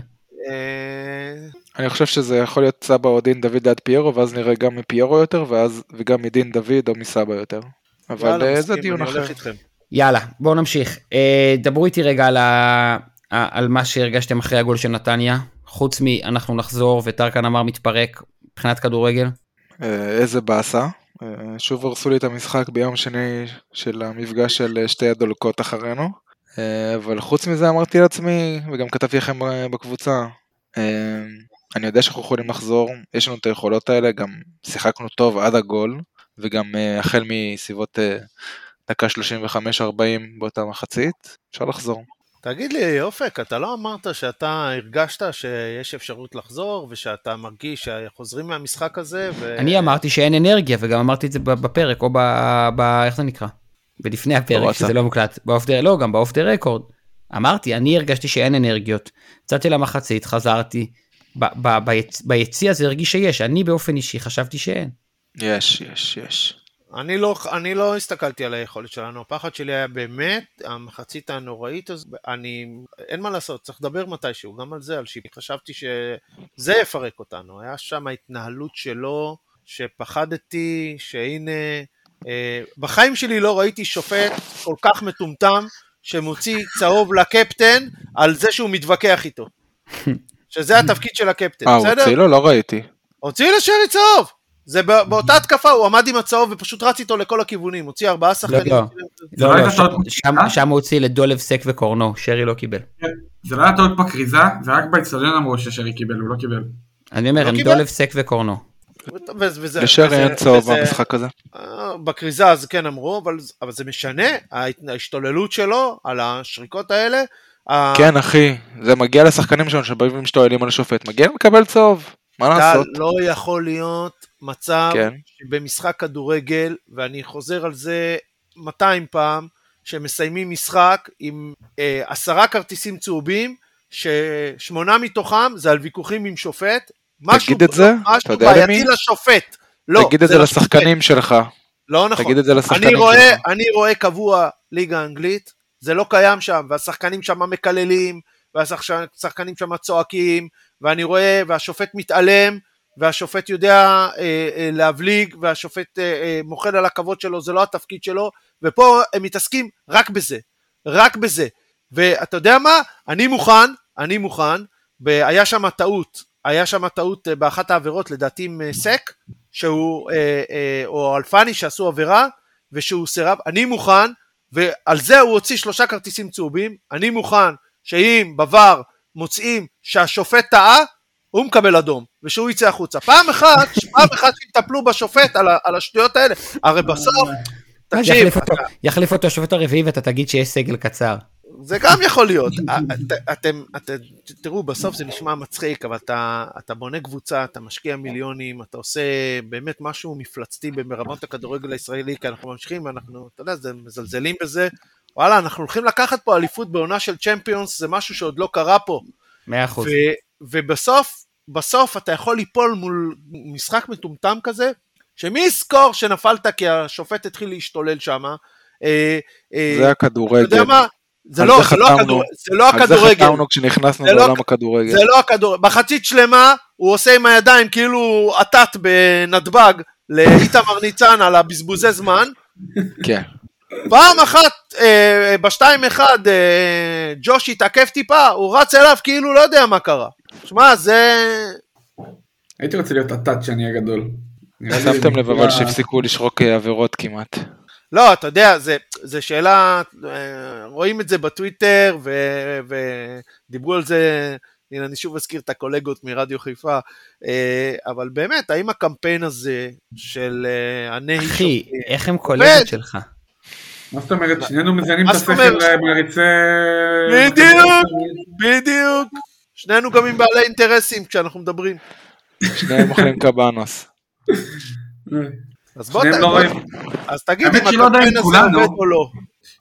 אה, אני חושב שזה יכול להיות סבא או דין דוד ליד פיירו, ואז נראה גם מפיירו יותר, ואז וגם מדין דוד או מסבא יותר. אבל אה, זה דיון אחר. יאללה, בואו נמשיך. אה, דברו איתי רגע על, ה... על מה שהרגשתם אחרי הגול של נתניה. חוץ מ"אנחנו נחזור" וטרקן אמר מתפרק מבחינת כדורגל. אה, איזה באסה. אה, שוב הרסו לי את המשחק ביום שני של המפגש של אה, שתי הדולקות אחרינו. אה, אבל חוץ מזה אמרתי לעצמי, וגם כתבתי לכם אה, בקבוצה, אה, אני יודע שאנחנו יכולים לחזור, יש לנו את היכולות האלה, גם שיחקנו טוב עד הגול, וגם אה, החל מסביבות אה, דקה 35-40 באותה מחצית, אפשר לחזור. תגיד לי, אופק, אתה לא אמרת שאתה הרגשת שיש אפשרות לחזור, ושאתה מרגיש שחוזרים מהמשחק הזה, ו... אני אמרתי שאין אנרגיה, וגם אמרתי את זה בפרק, או ב... ב... איך זה נקרא? ולפני הפרק. שזה לא מוקלט, באוף דה, לא, גם באוף דה רקורד. אמרתי, אני הרגשתי שאין אנרגיות. יצאתי למחצית, חזרתי. ב- ב- ביצ... ביציע זה הרגיש שיש, אני באופן אישי חשבתי שאין. יש, יש, יש. אני לא, אני לא הסתכלתי על היכולת שלנו, הפחד שלי היה באמת המחצית הנוראית הזאת, אני, אין מה לעשות, צריך לדבר מתישהו, גם על זה, על שיפי, חשבתי שזה יפרק אותנו, היה שם התנהלות שלו, שפחדתי, שהנה, אה, בחיים שלי לא ראיתי שופט כל כך מטומטם, שמוציא צהוב לקפטן על זה שהוא מתווכח איתו. שזה התפקיד של הקפטן, אה, הוא בסדר? הוציא לו? לא ראיתי. הוציא לשרי צהוב. זה בא- באותה התקפה, הוא עמד עם הצהוב ופשוט רץ איתו לכל הכיוונים, הוציא ארבעה שחקנים. לא. זה לא, לא לא, טעות שם- הוא הוציא לדולב סק וקורנו, שרי לא קיבל. זה לא היה טעות בכריזה, זה רק באצטדיון אמרו ששרי קיבל, הוא לא קיבל. אני אומר, לא הם קיבל? דולב סק וקורנו. ו- וזה- לשרי וזה- אין צהוב במשחק הזה. אה, בכריזה אז כן אמרו, אבל, אבל זה משנה, ההשתוללות שלו על השריקות האלה. כן, אחי, זה מגיע לשחקנים שלנו שבאים ומשתוללים על השופט, מגיע לקבל צהוב, מה טל, לעשות? לא יכול להיות מצב כן. שבמשחק כדורגל, ואני חוזר על זה 200 פעם, שמסיימים משחק עם אה, עשרה כרטיסים צהובים, ששמונה מתוכם זה על ויכוחים עם שופט. משהו- תגיד את זה, משהו אתה יודע בעייתי? לשופט. לא, תגיד את זה לשופט. לשחקנים שלך, לא נכון. תגיד את זה אני לשחקנים רואה, שלך. אני רואה קבוע ליגה אנגלית, זה לא קיים שם, והשחקנים שם מקללים, והשחקנים שם צועקים, ואני רואה, והשופט מתעלם, והשופט יודע אה, אה, להבליג, והשופט אה, אה, מוחל על הכבוד שלו, זה לא התפקיד שלו, ופה הם מתעסקים רק בזה, רק בזה. ואתה יודע מה? אני מוכן, אני מוכן, ב- היה שם טעות, היה שם טעות אה, באחת העבירות, לדעתי עם אה, סק, שהוא, אה, אה, או אלפני שעשו עבירה, ושהוא סירב, אני מוכן, ועל זה הוא הוציא שלושה כרטיסים צהובים, אני מוכן שאם בVAR מוצאים שהשופט טעה, הוא מקבל אדום, ושהוא יצא החוצה. פעם אחת, פעם אחת שיטפלו בשופט על, על השטויות האלה, הרי בסוף, אז תקשיב, יחליף אותו- השופט הרביעי ואתה תגיד שיש סגל קצר. זה גם יכול להיות. את- אתם, אתם, תראו, בסוף זה נשמע מצחיק, אבל אתה, אתה בונה קבוצה, אתה משקיע מיליונים, אתה עושה באמת משהו מפלצתי ברמות הכדורגל הישראלי, כי אנחנו ממשיכים, ואנחנו, אתה יודע, זה, מזלזלים בזה. וואלה, אנחנו הולכים לקחת פה אליפות בעונה של צ'מפיונס, זה משהו שעוד לא קרה פה. מאה אחוז. ובסוף, בסוף אתה יכול ליפול מול משחק מטומטם כזה, שמי יזכור שנפלת כי השופט התחיל להשתולל שם. אה, אה, זה אתה הכדורגל. יודע מה? זה לא, זה זה לא. הכדור- זה לא על זה הכדורגל, חתמנו כשנכנסנו זה לא- לעולם הכדורגל. זה לא הכדורגל. מחצית שלמה הוא עושה עם הידיים כאילו עטט בנתב"ג לאיתמר ניצן על הבזבוזי זמן. כן. פעם אחת אה, בשתיים אחד אה, ג'וש התעכב טיפה, הוא רץ אליו כאילו לא יודע מה קרה. שמע, זה... הייתי רוצה להיות הטאט שאני הגדול. שמתם לב אבל שהפסיקו לשרוק אה, עבירות כמעט. לא, אתה יודע, זה, זה שאלה, אה, רואים את זה בטוויטר, ו, ודיברו על זה, הנה אני שוב אזכיר את הקולגות מרדיו חיפה, אה, אבל באמת, האם הקמפיין הזה של אה, הנהי אחי, שופטים- איך הם קולגות שלך? מה זאת אומרת? שנינו מזיינים את השכל אומרת? למעריצי... בדיוק, בדיוק, שנינו גם עם בעלי אינטרסים כשאנחנו מדברים. שניהם אוכלים קבנוס. אז בוא, שניהם ת- לא. אז תגיד אם אם הקמפיין הזה עובד או לא.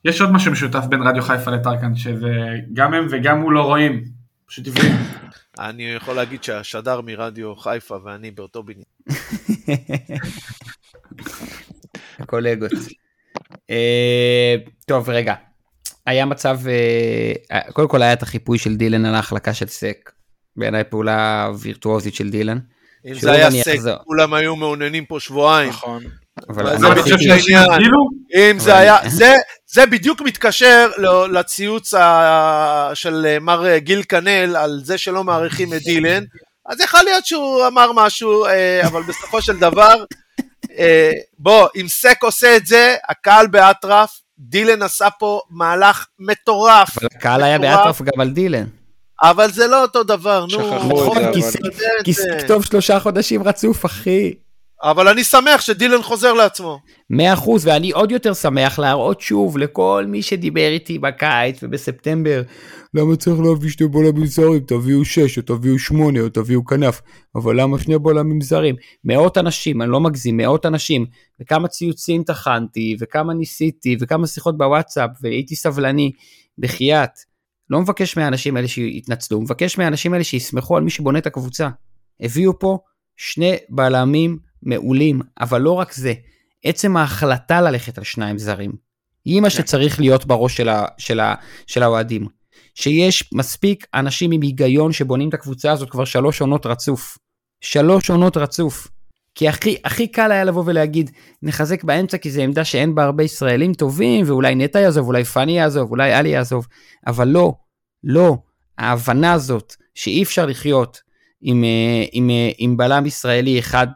יש עוד משהו משותף בין רדיו חיפה לטרקן, שזה גם הם וגם הוא לא רואים. פשוט עבריים. אני יכול להגיד שהשדר מרדיו חיפה ואני באותו בניין. קולגות. אה, טוב, רגע. היה מצב, אה, קודם כל היה את החיפוי של דילן על ההחלקה של סק. בעיניי פעולה וירטואוזית של דילן. אם זה היה סק, אחזור. כולם היו מעוננים פה שבועיים. נכון. אבל זה אני בדיוק העניין. שהגדילו, אם זה היה, זה, זה בדיוק מתקשר לציוץ ה- של אה, מר גיל כנל על זה שלא מעריכים את דילן, אז יכול להיות שהוא אמר משהו, אה, אבל בסופו של דבר, אה, בוא, אם סק עושה את זה, הקהל באטרף, דילן עשה פה מהלך מטורף, אבל הקהל היה. באטרף גם על דילן. אבל זה לא אותו דבר, נו. שכחו את נכון, זה, אתה אבל- כי. סק טוב שלושה חודשים רצוף, אחי. אבל אני שמח שדילן חוזר לעצמו. מאה אחוז, ואני עוד יותר שמח להראות שוב לכל מי שדיבר איתי בקיץ ובספטמבר, למה צריך להביא שני בלמים זרים? תביאו שש, או תביאו שמונה, או תביאו כנף. אבל למה שני בלמים זרים? מאות אנשים, אני לא מגזים, מאות אנשים, וכמה ציוצים טחנתי, וכמה ניסיתי, וכמה שיחות בוואטסאפ, והייתי סבלני, בחייאת. לא מבקש מהאנשים האלה שיתנצלו, מבקש מהאנשים האלה שיסמכו על מי שבונה את הקבוצה. הביאו פה שני בלמים מעולים, אבל לא רק זה, עצם ההחלטה ללכת על שניים זרים, היא מה שצריך להיות בראש של, ה, של, ה, של האוהדים. שיש מספיק אנשים עם היגיון שבונים את הקבוצה הזאת כבר שלוש עונות רצוף. שלוש עונות רצוף. כי הכי, הכי קל היה לבוא ולהגיד, נחזק באמצע כי זו עמדה שאין בה הרבה ישראלים טובים, ואולי נטע יעזוב, אולי פאני יעזוב, אולי עלי יעזוב, אבל לא, לא. ההבנה הזאת שאי אפשר לחיות עם, אה, עם, עם, עם בלם ישראלי אחד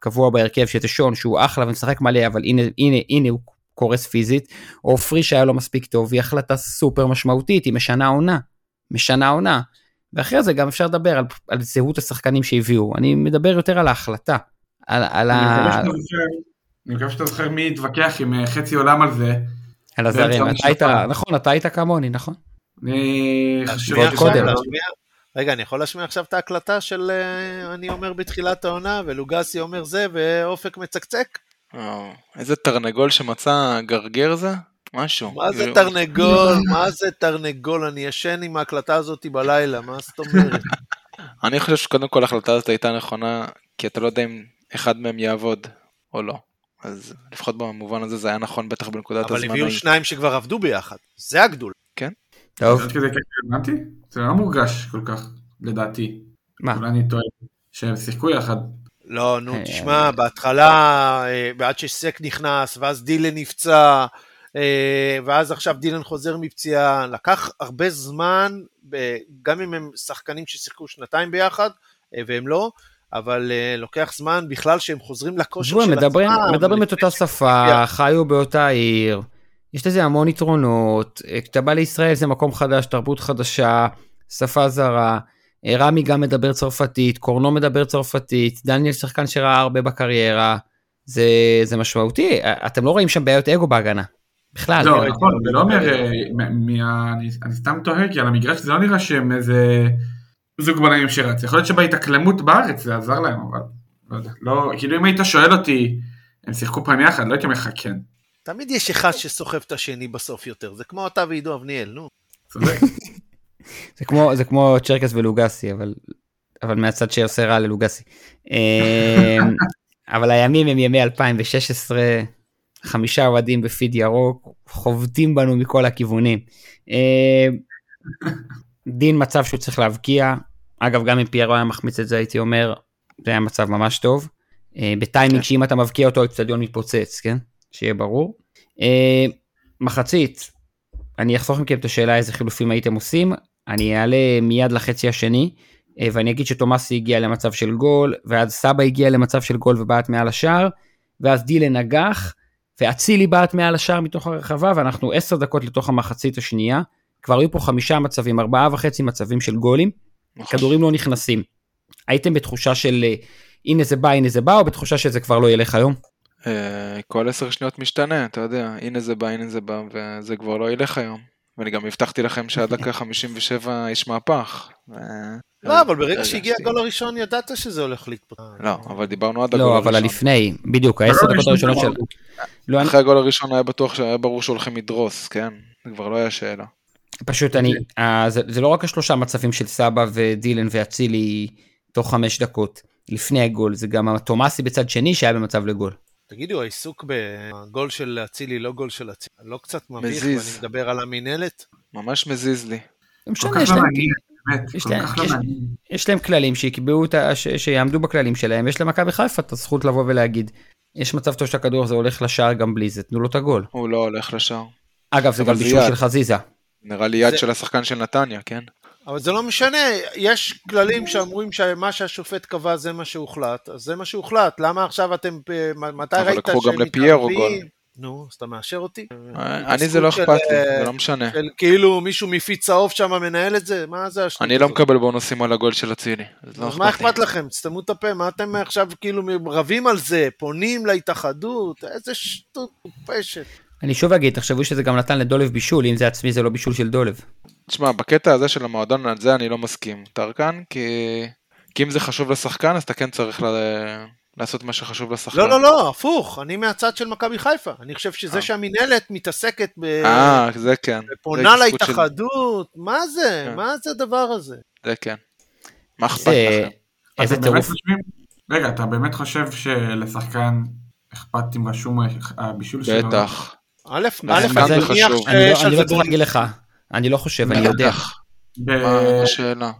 קבוע בהרכב שזה שון שהוא אחלה ומשחק מלא אבל הנה הנה הנה הוא קורס פיזית. או פריש היה לו מספיק טוב היא החלטה סופר משמעותית היא משנה עונה משנה עונה. ואחרי זה גם אפשר לדבר על, על זהות השחקנים שהביאו. אני מדבר יותר על ההחלטה על, על אני ה... מקווה שאתה זוכר- אני מקווה שאתה זוכר מי התווכח עם אה, חצי עולם על זה. על הזרים אתה היית. נכון אתה היית כמוני נכון? אני חושב רגע, אני יכול להשמיע עכשיו את ההקלטה של אה, אני אומר בתחילת העונה, ולוגסי אומר זה, ואופק מצקצק? אה, איזה תרנגול שמצא גרגר זה? משהו. מה זה תרנגול? מה זה תרנגול? אני ישן עם ההקלטה הזאת בלילה, מה זאת אומרת? אני חושב שקודם כל ההחלטה הזאת הייתה נכונה, כי אתה לא יודע אם אחד מהם יעבוד או לא. אז לפחות במובן הזה זה היה נכון בטח בנקודת אבל הזמן. הביאו ההיא. שניים שכבר עבדו ביחד, זה הגדול. טוב עד כדי כך הבנתי? זה לא מורגש כל כך לדעתי. מה אולי אני טועה. שהם שיחקו יחד. לא, נו, אה, תשמע, בהתחלה, אה, ועד שסק נכנס, ואז דילן נפצע, אה, ואז עכשיו דילן חוזר מפציעה, לקח הרבה זמן, גם אם הם שחקנים ששיחקו שנתיים ביחד, אה, והם לא, אבל אה, לוקח זמן בכלל שהם חוזרים לכושר של מדברים, עצמם. מדברים את אותה שפה, חיו באותה עיר, יש לזה המון יתרונות, אה, כשאתה בא לישראל זה מקום חדש, תרבות חדשה, שפה זרה, אה, רמי גם מדבר צרפתית, קורנו מדבר צרפתית, דניאל שחקן שראה הרבה בקריירה, זה, זה משמעותי, אה, אתם לא רואים שם בעיות אגו בהגנה, בכלל. לא, נכון, זה לא אומר, אני סתם תוהה, כי על המגרש זה לא נראה שהם איזה זוג בנאים שרץ. יכול להיות שבהתאקלמות בארץ זה עזר להם, אבל לא יודע. לא, כאילו אם היית שואל אותי, הם שיחקו פעם יחד, לא הייתי אומר לך כן. תמיד יש אחד שסוחב את השני בסוף יותר, זה כמו אתה ועידו אבניאל, נו. זה כמו, זה כמו צ'רקס ולוגסי, אבל, אבל מהצד שעושה רע ללוגסי. אה, אבל הימים הם ימי 2016, חמישה אוהדים בפיד ירוק, חובטים בנו מכל הכיוונים. אה, דין מצב שהוא צריך להבקיע, אגב גם אם פיירו היה מחמיץ את זה הייתי אומר, זה היה מצב ממש טוב. אה, בטיימינג שאם אתה מבקיע אותו האצטדיון מתפוצץ, כן? שיהיה ברור. אה, מחצית, אני אחסוך מכם את השאלה איזה חילופים הייתם עושים, אני אעלה מיד לחצי השני, אה, ואני אגיד שתומאסי הגיע למצב של גול, ואז סבא הגיע למצב של גול ובעט מעל השער, ואז דילן נגח, ואצילי בעט מעל השער מתוך הרחבה, ואנחנו עשר דקות לתוך המחצית השנייה, כבר היו פה חמישה מצבים, ארבעה וחצי מצבים של גולים, נכון. כדורים לא נכנסים. הייתם בתחושה של אה, הנה זה בא, הנה זה בא, או בתחושה שזה כבר לא ילך היום? אה, כל עשר שניות משתנה, אתה יודע, הנה זה בא, הנה זה בא, וזה כבר לא ילך היום. ואני גם הבטחתי לכם שעד דקה 57 יש מהפך. ו- לא, אבל ברגע רגע, שהגיע. הגול הראשון ידעת שזה הולך להתפוצץ. לא, אבל דיברנו עד הגול לא, הראשון. אבל הלפני, בדיוק, העשר דקות הראשונות של... לא, אני- אחרי הגול הראשון היה בטוח שהיה ברור שהולכים לדרוס, כן? זה כבר לא היה שאלה. פשוט אני, אה, זה, זה לא רק השלושה מצבים של סבא ודילן ואצילי תוך חמש דקות לפני הגול, זה גם התומאסי בצד שני שהיה במצב לגול. תגידו, העיסוק בגול של אצילי, לא גול של אצילי, לא קצת מביך. ואני מדבר על המינהלת? ממש מזיז לי. לא משנה, יש להם, יש יש-. יש כללים שיקבעו את ה... ש, שיעמדו בכללים שלהם, יש למכבי חיפה את הזכות לבוא ולהגיד, יש מצב טוב שהכדור הזה הולך לשער גם בלי זה, תנו לו את הגול. הוא לא הולך לשער. אגב, זה גם בישול. של חזיזה. נראה לי יד זה- של השחקן של נתניה, כן? אבל זה לא משנה, יש כללים שאומרים שמה שהשופט קבע זה מה שהוחלט, אז זה מה שהוחלט, למה עכשיו אתם, אה, מתי אבל ראית לקחו גם שהם לפיירו מתערבים? נו, אז אתה מאשר אותי? אה, אני זה לא הזכות אכפת לי, אה, זה לא משנה. של כאילו מישהו מפיץ צהוב שם מנהל את זה? מה זה השטות אני לא? מקבל בונוסים על הגול של אצילי. אז לא אז מה אכפת לי. אכפת לכם? תסתמו את הפה, מה אתם עכשיו כאילו רבים על זה, פונים להתאחדות, איזה שטות מופשת. אני שוב אגיד, תחשבו שזה גם נתן לדולב בישול, אם זה עצמי זה לא בישול של דולב. תשמע, בקטע הזה של המועדון, על זה אני לא מסכים. טרקן, כי... כי אם זה חשוב לשחקן, אז אתה כן צריך ל... לעשות מה שחשוב לשחקן. לא, לא, לא, הפוך, אני מהצד של מכבי חיפה. אני חושב שזה אה. שהמינהלת מתעסקת ב... אה, זה כן. ופונה התעסקות של- להתאחדות, מה זה? כן. מה זה הדבר הזה? זה כן. מה אכפת זה- לכם? איזה טירוף. חושבים- רגע, אתה באמת חושב שלשחקן אכפת אם רשום הבישול שלו? בטח. א', מה א', זה אני חשוב? מניח אני לא- שיש אני על לא זה צריך גול. להגיד לך, אני לא חושב, אני יודע. ב- מה השאלה?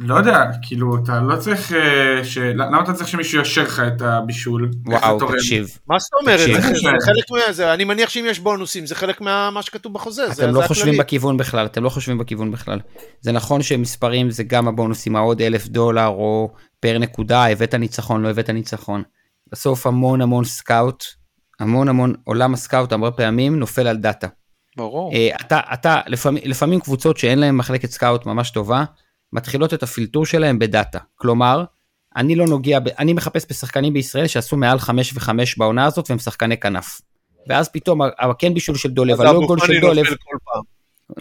לא יודע, כאילו, אתה לא צריך... אה, ש- למה אתה צריך שמישהו יאשר לך את הבישול? וואו? תקשיב. מה זאת אומרת? תקשיב. זה- זה חלק מזה, אני מניח שאם יש בונוסים, זה חלק מה שכתוב בחוזה. זה- אתם לא חושבים. בכיוון בכלל, אתם לא חושבים בכיוון בכלל. זה נכון שמספרים זה גם הבונוסים, העוד אלף דולר או פר נקודה, הבאת ניצחון, לא הבאת ניצחון. בסוף המון המון scout, המון המון עולם ה scout הרבה פעמים נופל על דאטה. ברור. אה, אתה, אתה, לפעמים, לפעמים קבוצות שאין להן מחלקת scout ממש טובה, מתחילות את הפילטור שלהם בדאטה. כלומר, אני לא נוגע, ב, אני מחפש בשחקנים בישראל שעשו מעל 5 ו-5 בעונה הזאת והם שחקני כנף. ואז פתאום הכן בישול של דולב, הלא גול של דולב, נופל כל פעם.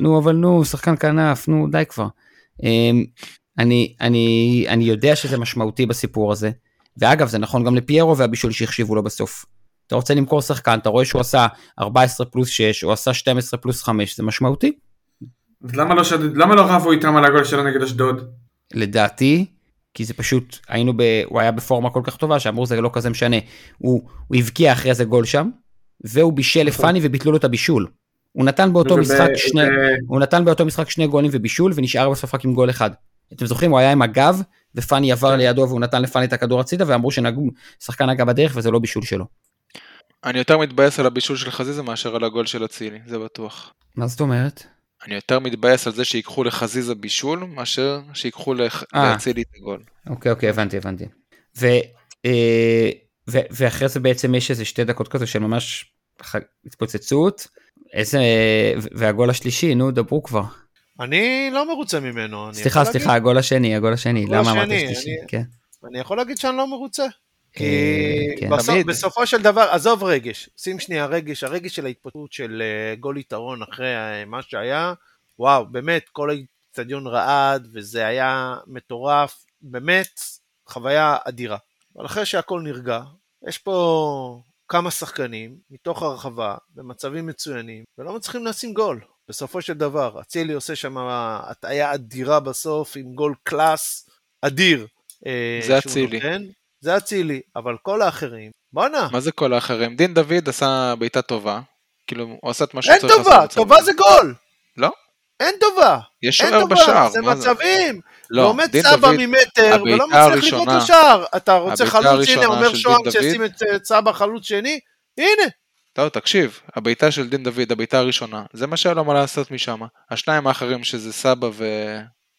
נו אבל נו, שחקן כנף, נו די כבר. אמ, אני, אני, אני יודע שזה משמעותי בסיפור הזה, ואגב זה נכון גם לפיירו והבישול שהחשיבו לו בסוף. אתה רוצה למכור שחקן, אתה רואה שהוא עשה 14 פלוס 6, או עשה 12 פלוס 5, זה משמעותי. למה לא שד- למה לא רבו איתם על הגול שלו נגד אשדוד? לדעתי, כי זה פשוט, היינו ב... הוא היה בפורמה כל כך טובה שאמרו זה לא כזה משנה. הוא, הוא הבקיע אחרי איזה גול שם, והוא בישל לפאני וביטלו לו את הבישול. הוא נתן באותו וב- משחק שני, וב- הוא נתן באותו משחק שני גולים ובישול ונשאר בסוף רק עם גול אחד. אתם זוכרים הוא היה עם הגב ופאני עבר לידו והוא נתן לפאני את הכדור הצידה ואמרו ששחקן נגע בדרך וזה לא בישול שלו. אני יותר מתבאס על הבישול של חזיזה מאשר על הגול של אצילי, זה בטוח. מה זאת אומרת? אני יותר מתבאס על זה שיקחו לחזיזה בישול, מאשר שיקחו לח- אה. לאצילי את הגול. אוקיי אוקיי הבנתי הבנתי. ו, אה, ו, ואחרי זה בעצם יש איזה שתי דקות כזה של ממש ח- התפוצצות. איזה והגול השלישי נו דברו כבר. אני לא מרוצה ממנו. סליחה סליחה הגול השני הגול השני הגול למה אמרתי שלישי? אני- כן. להגיד- אני יכול להגיד שאני לא מרוצה. כי אה, כן. בסוף, תמיד. בסופו של דבר, עזוב רגש, שים שנייה רגש, הרגש של ההתפתחות של אה, גול יתרון אחרי אה, מה שהיה, וואו, באמת, כל האיצטדיון רעד, וזה היה מטורף, באמת, חוויה אדירה. אבל אחרי שהכל נרגע, יש פה כמה שחקנים מתוך הרחבה, במצבים מצוינים, ולא מצליחים לשים גול. בסופו של דבר, אצילי עושה שם הטעיה אדירה בסוף, עם גול קלאס אדיר. זה אצילי. זה אצילי, אבל כל האחרים, בואנה, מה זה כל האחרים? דין דוד עשה בעיטה טובה, כאילו הוא עשה את מה שהוא אין צריך לעשות. טובה, במצב טובה הזה. זה גול! לא, אין טובה, יש אין שוער טובה, בשער. זה מצבים! לא, דין סבא דוד, ממטר, הבעיטה ולא מצליח הראשונה- לשער. אתה רוצה חלוץ, הנה, אומר דין שישים את אה, סבא חלוץ שני, הנה. טוב, תקשיב, הבעיטה של דין דוד, הבעיטה הראשונה, זה מה שהיה לו מה לעשות משם. השניים האחרים שזה סבא ו...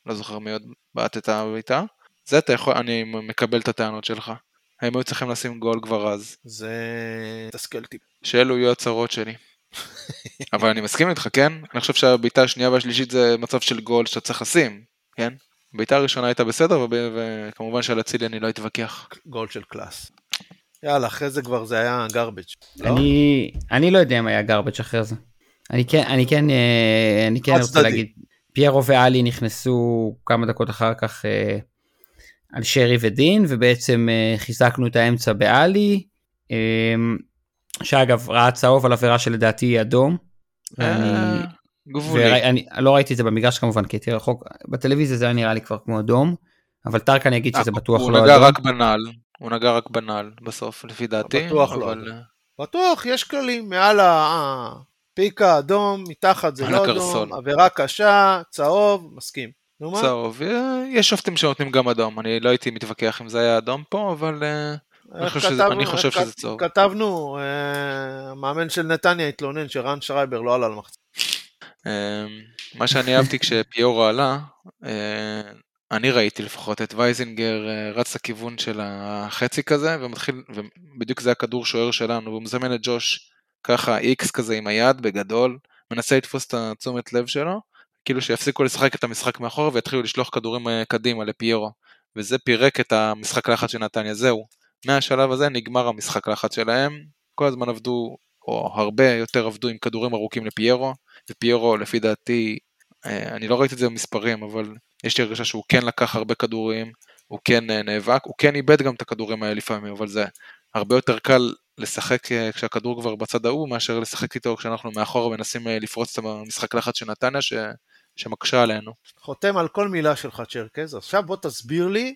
לא זוכר מי עוד בעט את הבעיטה, זה אתה יכול, אני מקבל את הטענות שלך. הם היו צריכים לשים גול כבר אז. זה מתסכל טיפ. שאלו יהיו הצרות שלי. אבל אני מסכים איתך, כן? אני חושב שהבעיטה השנייה והשלישית זה מצב של גול שאתה צריך לשים, כן? הבעיטה הראשונה הייתה בסדר, וב- וכמובן שעל אצילי אני לא אתווכח. גול של קלאס. יאללה, אחרי זה כבר זה היה garbage. לא? אני אני לא יודע אם היה garbage אחרי זה. אני כן אני כן אה, אני כן רוצה. להגיד פיירו ואלי נכנסו כמה דקות אחר כך אה, על שרי ודין ובעצם אה, חיזקנו את האמצע באלי. אה, שאגב ראה צהוב על עבירה שלדעתי היא אדום. אה, גבולי. ואני לא ראיתי את זה במגרש כמובן כי הייתי רחוק בטלוויזיה זה היה נראה לי כבר כמו אדום. אבל טרקן יגיד שזה בטוח הוא לא נגע אדום. רק בנעל, הוא נגע רק בנעל בסוף, לפי דעתי. בטוח לא אדום. אה, בטוח, יש כללים, מעל הפיקה אדום, מתחת זה לא. אדום, עבירה קשה, צהוב, מסכים. נו מה? צהוב, יש שופטים שנותנים גם אדום, אני לא הייתי מתווכח אם זה היה אדום פה, אבל אה, אני חושב שזה- אני חושב שזה צהוב. כתבנו, אה, המאמן של נתניה התלונן שרן שרייבר לא עלה למחצית. אה, מה שאני אהבתי כשפיורו עלה, אה, אני ראיתי לפחות את וייזינגר רץ לכיוון של החצי כזה, ומתחיל, ובדיוק זה הכדור שוער שלנו, והוא מזמן את ג'וש ככה איקס כזה עם היד בגדול, מנסה לתפוס את התשומת לב שלו, כאילו שיפסיקו לשחק את המשחק מאחורה ויתחילו לשלוח כדורים אה, קדימה לפיירו, וזה פירק את המשחק לחץ של נתניה, זהו. מהשלב הזה נגמר המשחק לחץ שלהם, כל הזמן עבדו, או הרבה יותר עבדו עם כדורים ארוכים לפיירו, ופיירו לפי דעתי, אה, אני לא ראיתי את זה במספרים, אבל יש לי הרגשה שהוא כן לקח הרבה כדורים, הוא כן אה, נאבק, הוא כן איבד גם את הכדורים האלה לפעמים, אבל זה הרבה יותר קל לשחק כשהכדור כבר בצד ההוא, מאשר לשחק איתו כשאנחנו מאחור ומנסים אה, לפרוץ את המשחק לחץ של נתניה. שמקשה עלינו. חותם על כל מילה שלך, צ'רקז. עכשיו בוא תסביר לי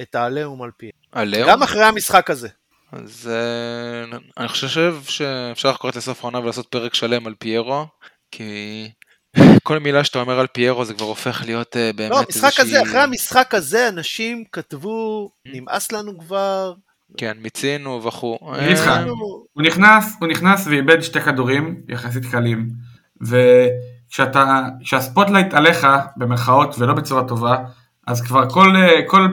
את העליהום על פי. עליהום? גם אחרי המשחק הזה. אז אה, אני חושב שאפשר לחכות לסוף העונה ולעשות פרק שלם על פיירו, כי כל מילה שאתה אומר על פיירו זה כבר הופך להיות אה, באמת לא, המשחק הזה, אחרי המשחק הזה אנשים כתבו, נמאס לנו כבר. כן, מיצינו וכו'. אה, הוא נכנס, הוא נכנס ואיבד שתי כדורים יחסית קלים, וכשאתה, כשה spotlight עליך, במרכאות, ולא בצורה טובה, אז כבר כל, אה, כל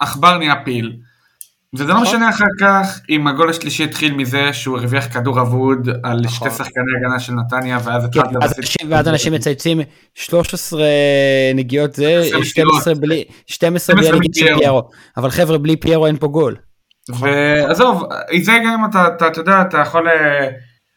עכבר נהיה פיל. וזה לא נכון. משנה אחר כך אם הגול השלישי התחיל מזה שהוא הרוויח כדור אבוד על נכון. שתי שחקני הגנה של נתניה, ואז כן, התחלת אנשים- ואז אנשים מצייצים 13 נגיעות זה, 12 12 בלי 12 בלי 12 הנגיעות של פיירו. אבל חבר'ה, בלי פיירו אין פה גול. ועזוב, זה גם אתה, אתה, אתה יודע, אתה יכול, אה,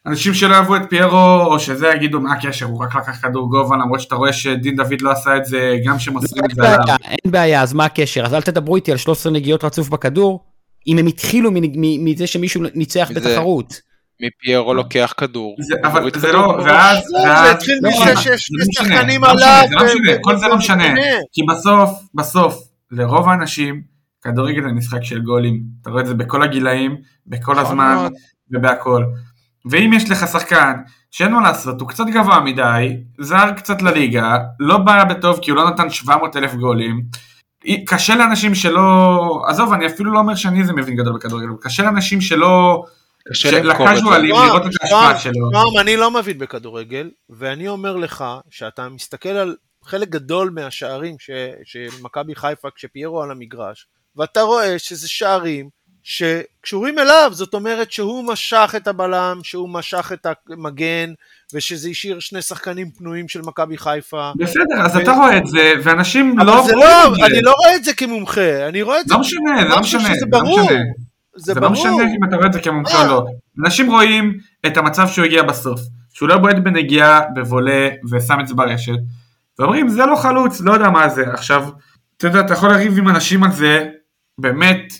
אנשים שלא אהבו את פיירו, או שזה יגידו מה הקשר, הוא רק לקח כדור גובה, למרות שאתה רואה שדין דוד לא עשה את זה, גם שמוסרים את זה עליו. אין בעיה, אז מה הקשר? אז אל תדברו איתי על 13 נגיעות רצוף בכדור, אם הם התחילו מזה שמישהו ניצח בתחרות. מפיירו לוקח כדור. זה, אבל זה לא. ואז, זה התחיל מזה זה שיש שחקנים עליו, זה לא משנה, כל זה לא משנה. כי בסוף, בסוף, לרוב האנשים, כדורגל זה משחק של גולים, אתה רואה את זה בכל הגילאים, בכל נכון הזמן. ובהכל. ואם יש לך שחקן שאין מה לעשות, הוא קצת גבוה מדי, זר קצת לליגה, לא בא בטוב כי הוא לא נתן 700 אלף גולים, קשה לאנשים שלא, עזוב, אני אפילו לא אומר שאני איזה מבין גדול בכדורגל, קשה לאנשים שלא, נועם, לראות את ההשפעה שלו. נועם, אני לא מבין בכדורגל, ואני אומר לך שאתה מסתכל על חלק גדול מהשערים של מכבי חיפה כשפיירו על המגרש, ואתה רואה שזה שערים שקשורים אליו, זאת אומרת שהוא משך את הבלם, שהוא משך את המגן, ושזה השאיר שני שחקנים פנויים של מכבי חיפה. בסדר, אז ו- אתה רואה את זה, ואנשים אבל לא... זה רואים לא, את זה. אני לא רואה את זה כמומחה, אני רואה את זה לא משנה, זה לא משנה, שזה זה לא ברור. משנה. זה זה לא ברור. משנה אם אתה רואה את זה כמומחה אה. או לא. אנשים רואים את המצב שהוא הגיע בסוף, שהוא לא בועט בנגיעה, בבולה, ושם את זה ברשת, ואומרים זה לא חלוץ, לא יודע מה זה. עכשיו, אתה יודע, אתה יכול לריב עם אנשים על זה, באמת,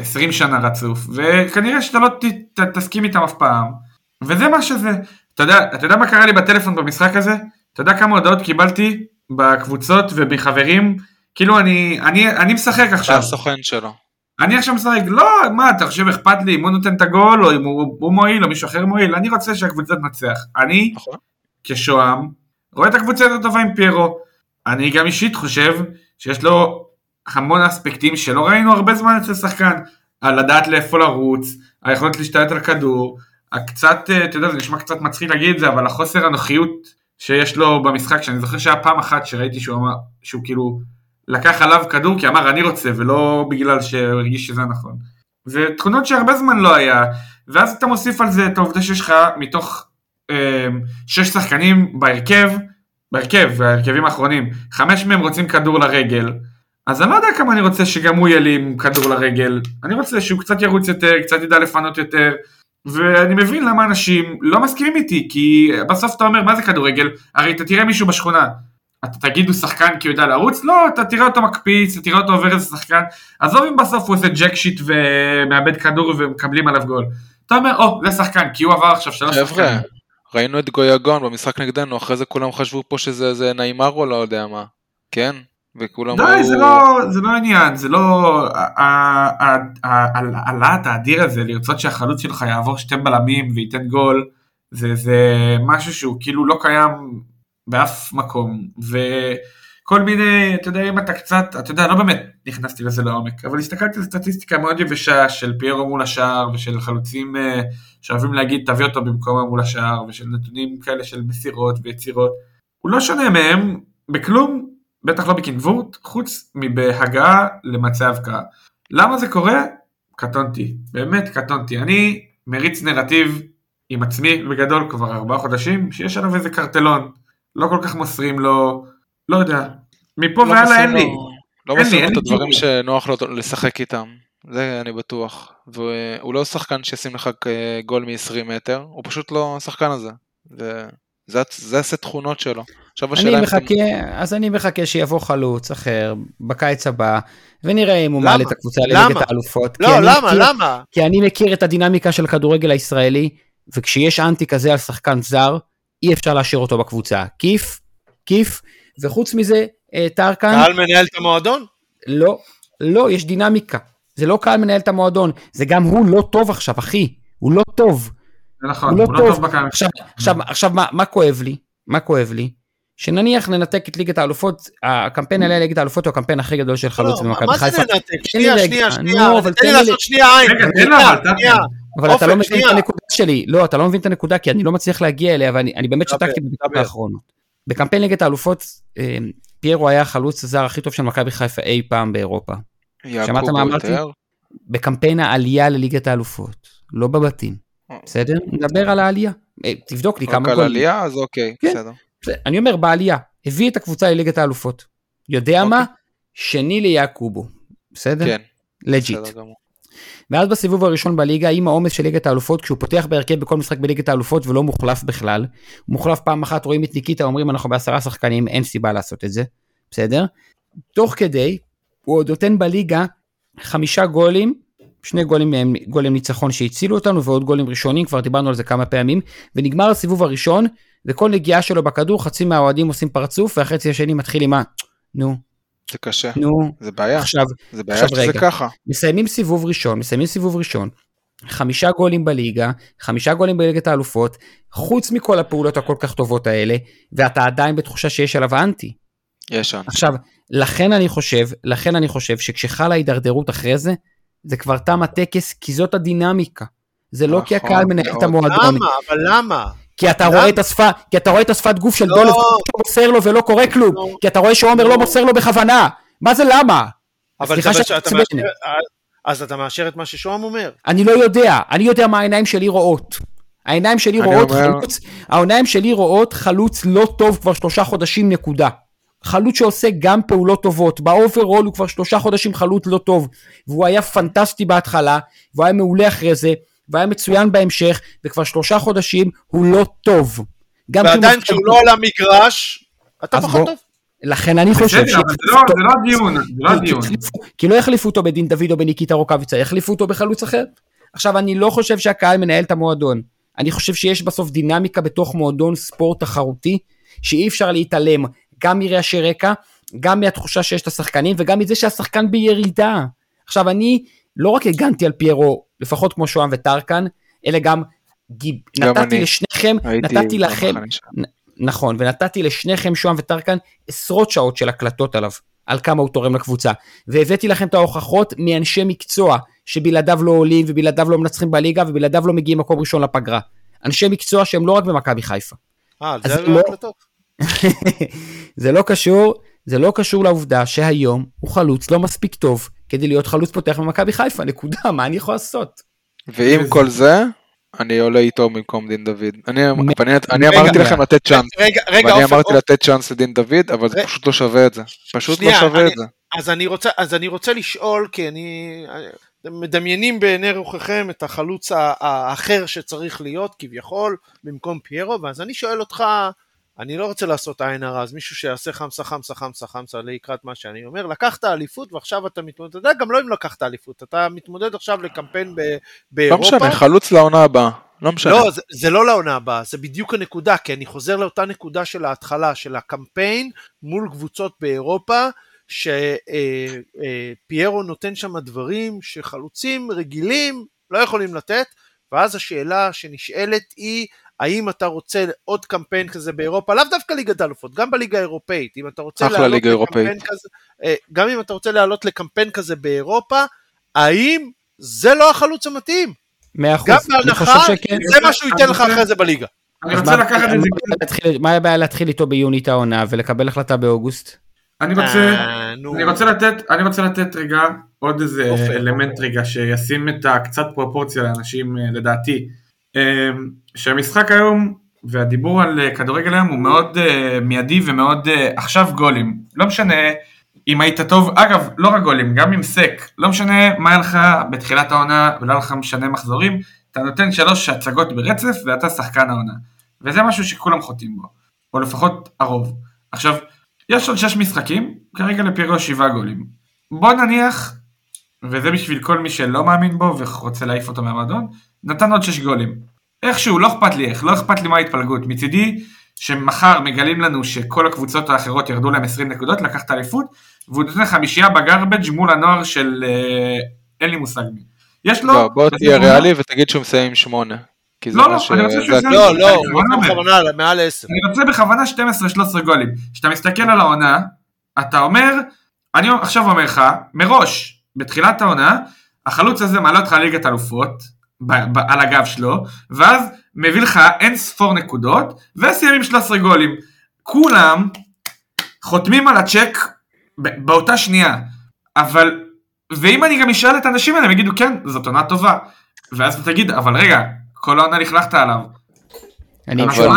20 שנה רצוף, וכנראה שאתה לא ת, ת, תסכים איתם אף פעם, וזה מה שזה. אתה יודע, אתה יודע מה קרה לי בטלפון במשחק הזה? אתה יודע כמה הודעות קיבלתי בקבוצות ומחברים? כאילו אני, אני, אני משחק אתה עכשיו. הסוכן שלו. אני עכשיו משחק, לא, מה, אתה חושב אכפת לי אם הוא נותן את הגול, או אם הוא, הוא מועיל, או מישהו אחר מועיל, אני רוצה שהקבוצה תנצח. אני, נכון. כשוהם, רואה את הקבוצה יותר טובה עם פיירו. אני גם אישית חושב שיש לו המון אספקטים שלא ראינו הרבה זמן אצל שחקן. על לדעת לאיפה לרוץ, היכולת להשתלט על כדור, הקצת, אה, אתה יודע, זה נשמע קצת מצחיק להגיד את זה, אבל החוסר הנוחיות שיש לו במשחק, שאני זוכר שהיה פעם אחת שראיתי שהוא אמר, שהוא כאילו לקח עליו כדור כי אמר אני רוצה, ולא בגלל שהוא הרגיש שזה נכון. זה תכונות שהרבה זמן לא היה, ואז אתה מוסיף על זה את העובדה שיש לך מתוך אה, שש שחקנים בהרכב, בהרכב, בהרכבים האחרונים, חמש מהם רוצים כדור לרגל, אז אני לא יודע כמה אני רוצה שגם הוא יהיה לי עם כדור לרגל, אני רוצה שהוא קצת ירוץ יותר, קצת ידע לפנות יותר, ואני מבין למה אנשים לא מסכימים איתי, כי בסוף אתה אומר מה זה כדורגל, הרי אתה תראה מישהו בשכונה, אתה תגיד הוא שחקן כי הוא יודע לרוץ, לא, אתה תראה אותו מקפיץ, אתה תראה אותו עובר איזה שחקן, עזוב אם בסוף הוא עושה ג'ק שיט ומאבד כדור ומקבלים עליו גול. אתה אומר, או, זה שחקן, כי הוא עבר עכשיו שלוש חבר'ה, שחקנים. ראינו את גויגון במשחק נגדנו, אחרי זה כולם חשבו פה שזה נעימר או לא יודע מה. כן? וכולם די, זה לא, זה לא עניין, זה לא... הלהט האדיר הזה, לרצות שהחלוץ שלך יעבור שתי בלמים וייתן גול, זה, זה משהו שהוא כאילו לא קיים באף מקום, וכל מיני, אתה יודע, אם אתה קצת, אתה יודע, לא באמת נכנסתי לזה לעומק, אבל הסתכלתי על סטטיסטיקה מאוד יבשה של פיירו מול השער, ושל חלוצים אה, שאוהבים להגיד תביא אותו במקומו מול השער, ושל נתונים כאלה של מסירות ויצירות. הוא לא שונה מהם בכלום, בטח לא בקנבורט, חוץ מבהגעה למצב קרב. למה זה קורה? קטונתי, באמת קטונתי. אני מריץ נרטיב עם עצמי בגדול כבר ארבעה חודשים, שיש עליו איזה קרטלון, לא כל כך מוסרים לו, לא יודע, מפה לא והלאה מוסרים אין לי. לו- לא לי, מוסרים אין לו את הדברים. שנוח לו לשחק איתם, זה אני בטוח. והוא לא שחקן שישים לך גול מ-20 מטר, הוא פשוט לא השחקן הזה. זה- זה הצ- זה הסט תכונות שלו. עכשיו השאלה אני מחכה, אז אני מחכה שיבוא חלוץ אחר בקיץ הבא, ונראה אם הוא? מעלה את הקבוצה למה? לליגת האלופות. לא, למה, מכיר- למה? כי אני מכיר את הדינמיקה של הכדורגל הישראלי, וכשיש אנטי כזה על שחקן זר, אי אפשר להשאיר אותו בקבוצה. כיף, כיף, וחוץ מזה, אה, טרקן, קהל מנהל את המועדון? לא, לא, יש דינמיקה. זה לא קהל מנהל את המועדון, זה גם הוא לא טוב עכשיו, אחי, הוא לא טוב. זה נכון, הוא לא הוא לא טוב. טוב בקהל. עכשיו, עכשיו, עכשיו מה, מה כואב לי? מה כואב לי? שנניח ננתק את ליגת האלופות, הקמפיין עליה ליגת האלופות הוא הקמפיין הכי גדול של חלוץ לא, במכבי מה זה חיפה. לי שנייה, שנייה, שנייה, אבל תן לי לעשות שנייה עין. רגע, תן לה, אבל, שנייה. טרקן. אבל אתה לא מבין את. הנקודה שלי, לא, אתה לא מבין את הנקודה, כי אני לא מצליח להגיע אליה, ואני אני באמת שתקתי בדקות דבר. האחרונות. בקמפיין ליגת האלופות, אה, פיירו היה החלוץ הזר הכי טוב של מכבי חיפה אי פעם באירופה. שמעת מה אמרתי? בקמפיין העלייה לליגת האלופות, לא בבתים. אה. בסדר? נדבר על העלייה. אה, תבדוק לי רק כמה על גולים. עלייה, אז אוקיי, כן. בסדר. אני אומר בעלייה, הביא את הקבוצה לליגת האלופות. יודע מה? אוקיי. שני ליעקובו. בסדר? כן, legit. ואז בסיבוב הראשון בליגה, עם העומס של ליגת האלופות, כשהוא פותח בהרכב בכל משחק בליגת האלופות ולא מוחלף בכלל, הוא מוחלף פעם אחת, רואים את ניקיטה, אומרים אנחנו בעשרה שחקנים, אין סיבה לעשות את זה, בסדר? תוך כדי, הוא עוד נותן בליגה חמישה גולים, שני גולים מהם גולים ניצחון שהצילו אותנו, ועוד גולים ראשונים, כבר דיברנו על זה כמה פעמים, ונגמר הסיבוב הראשון, וכל נגיעה שלו בכדור, חצי מהאוהדים עושים פרצוף, והחצי השני מתחיל עם ה... נו, זה קשה, נו, זה בעיה, עכשיו, זה בעיה עכשיו שזה רגע. ככה. מסיימים סיבוב ראשון, מסיימים סיבוב ראשון, חמישה גולים בליגה, חמישה גולים בליגת האלופות, חוץ מכל הפעולות הכל כך טובות האלה, ואתה עדיין בתחושה שיש עליו אנטי. יש שם. עכשיו, לכן אני חושב, לכן אני חושב שכשחלה הידרדרות אחרי זה, זה כבר תם הטקס, כי זאת הדינמיקה. זה לא כי נכון הקהל מנהל את. המועדון, למה? אבל למה? כי אתה? רואה את השפה, כי אתה רואה את השפת גוף של לא. דולב, שהוא מוסר לו ולא קורה כלום, לא. כי אתה רואה שעומר לא. לא מוסר לו בכוונה. מה זה למה? אבל סליחה אתה- שאני אתה מעצבן. מאשר- אז אתה מאשר את מה ששוהם אומר. אני לא יודע, אני יודע מה העיניים שלי רואות. העיניים שלי רואות אומר- חלוץ, העיניים שלי רואות חלוץ לא טוב כבר שלושה חודשים נקודה. חלוץ שעושה גם פעולות טובות, ב overall הוא כבר שלושה חודשים חלוץ לא טוב, והוא היה פנטסטי בהתחלה, והוא היה מעולה אחרי זה, והיה מצוין בהמשך, וכבר שלושה חודשים הוא לא טוב. ועדיין כשהוא לא על המגרש, אתה פחות. טוב. לכן אני חושב זה לא- זה לא הדיון, זה לא כי- הדיון. כי לא יחליפו אותו בדין דוד או בניקיטה רוקאביצה, יחליפו אותו בחלוץ אחר. עכשיו, אני לא חושב שהקהל מנהל את המועדון. אני חושב שיש בסוף דינמיקה בתוך מועדון ספורט תחרותי, שאי אפשר להתעלם גם מרעשי רקע, גם מהתחושה שיש את השחקנים, וגם מזה שהשחקן בירידה. עכשיו, אני לא רק הגנתי על פיירו, לפחות כמו שוהם וטרקן, אלא גם גיב, גם נתתי אני. לשניכם, נתתי לכם. נכון, ונתתי לשניכם, שוהם וטרקן, עשרות שעות של הקלטות עליו, על כמה הוא תורם לקבוצה. והבאתי לכם את ההוכחות מאנשי מקצוע, שבלעדיו לא עולים, ובלעדיו לא מנצחים בליגה, ובלעדיו לא מגיעים מקום ראשון לפגרה. אנשי מקצוע שהם לא רק במכבי חיפה. אה, על זה לא- לא הקלטות. זה לא קשור, זה לא קשור לעובדה שהיום הוא חלוץ לא מספיק טוב כדי להיות חלוץ פותח במכבי חיפה, נקודה, מה אני יכול לעשות? ועם כל זה, אני עולה איתו במקום דין דוד. אני מ- אני- אני אמרתי. לכם לתת צ'אנס, רגע, רגע, ואני אמרתי לתת צ'אנס לדין דוד, אבל זה. פשוט לא שווה את זה. פשוט לא שווה אני- את זה. אז אני רוצה, אז אני רוצה לשאול, כי אני... אתם מדמיינים בעיני רוחכם את החלוץ האחר שצריך להיות כביכול במקום פיירו, ואז אני שואל אותך, אני לא רוצה לעשות עין הרע, אז מישהו שיעשה חמסה חמסה חמסה חמסה לקראת מה שאני אומר, לקחת אליפות ועכשיו אתה מתמודד, אתה יודע גם לא אם לקחת אליפות, אתה מתמודד עכשיו לקמפיין ב- לא באירופה. משנה, חלוץ לעונה הבאה. לא משנה. לא, זה, זה לא לעונה הבאה, זה בדיוק הנקודה, כי אני חוזר לאותה נקודה של ההתחלה, של הקמפיין מול קבוצות באירופה, שפיירו נותן שם דברים שחלוצים רגילים לא יכולים לתת, ואז השאלה שנשאלת היא, האם אתה רוצה עוד קמפיין כזה באירופה, לאו דווקא ליגת האלופות, גם בליגה האירופאית, אם אתה רוצה לעלות לקמפיין אירופאית. כזה, אה, גם אם אתה רוצה לעלות לקמפיין כזה באירופה, האם זה לא החלוץ המתאים? מאה אחוז, גם בהנחה, שכן. זה מה שהוא ייתן לך אחרי זה בליגה. אני רוצה מה- לקחת את זה, מה הבעיה להתחיל איתו ביוני את העונה ולקבל החלטה באוגוסט? אני רוצה, אה, נו. אני רוצה לתת, אני רוצה לתת רגע עוד איזה אופן. אלמנט רגע שישים את הקצת פרופורציה לאנשים אה, לדעתי. שהמשחק היום והדיבור על אה, כדורגל היום הוא מאוד uh, מיידי ומאוד uh, עכשיו גולים. לא משנה אם היית טוב, אגב, לא רק גולים, גם עם סק, לא משנה מה היה לך בתחילת העונה ולא היה לך משנה מחזורים, אתה נותן שלוש הצגות ברצף ואתה שחקן העונה. וזה משהו שכולם חוטאים בו, או לפחות הרוב. עכשיו, יש עוד שש משחקים, כרגע לפירו שבעה גולים. בוא נניח, וזה בשביל כל מי שלא מאמין בו ורוצה להעיף אותו מהמועדון, נתן עוד שש גולים. איכשהו, לא אכפת לי איך, לא אכפת לי מה ההתפלגות. מצידי, שמחר מגלים לנו שכל הקבוצות האחרות ירדו להם 20 נקודות, לקח את האליפות, והוא נותן חמישייה בגרבג' מול הנוער של... אה, אין לי מושג מי. יש לו... לא, בוא תהיה ריאלי ותגיד שהוא מסיים עם שמונה. כי זה לא, מה לא, ש- אני רוצה שהוא יסיים- לא, אני לא, הוא רוצה. בכוונה מעל 10. אני רוצה בכוונה 12-13 גולים. כשאתה מסתכל על העונה, אתה אומר, אני עכשיו אומר לך, מראש, בתחילת העונה, החלוץ הזה מעלה אותך ליגת אלופות, ב- ב- על הגב שלו, ואז מביא לך אין ספור נקודות, וסיים עם 13 גולים. כולם חותמים על הצ'ק באותה שנייה, אבל, ואם אני גם אשאל את האנשים האלה, הם יגידו, כן, זאת עונה טובה. ואז אתה תגיד, אבל רגע, כל העונה לכלכת עליו. אני אבל-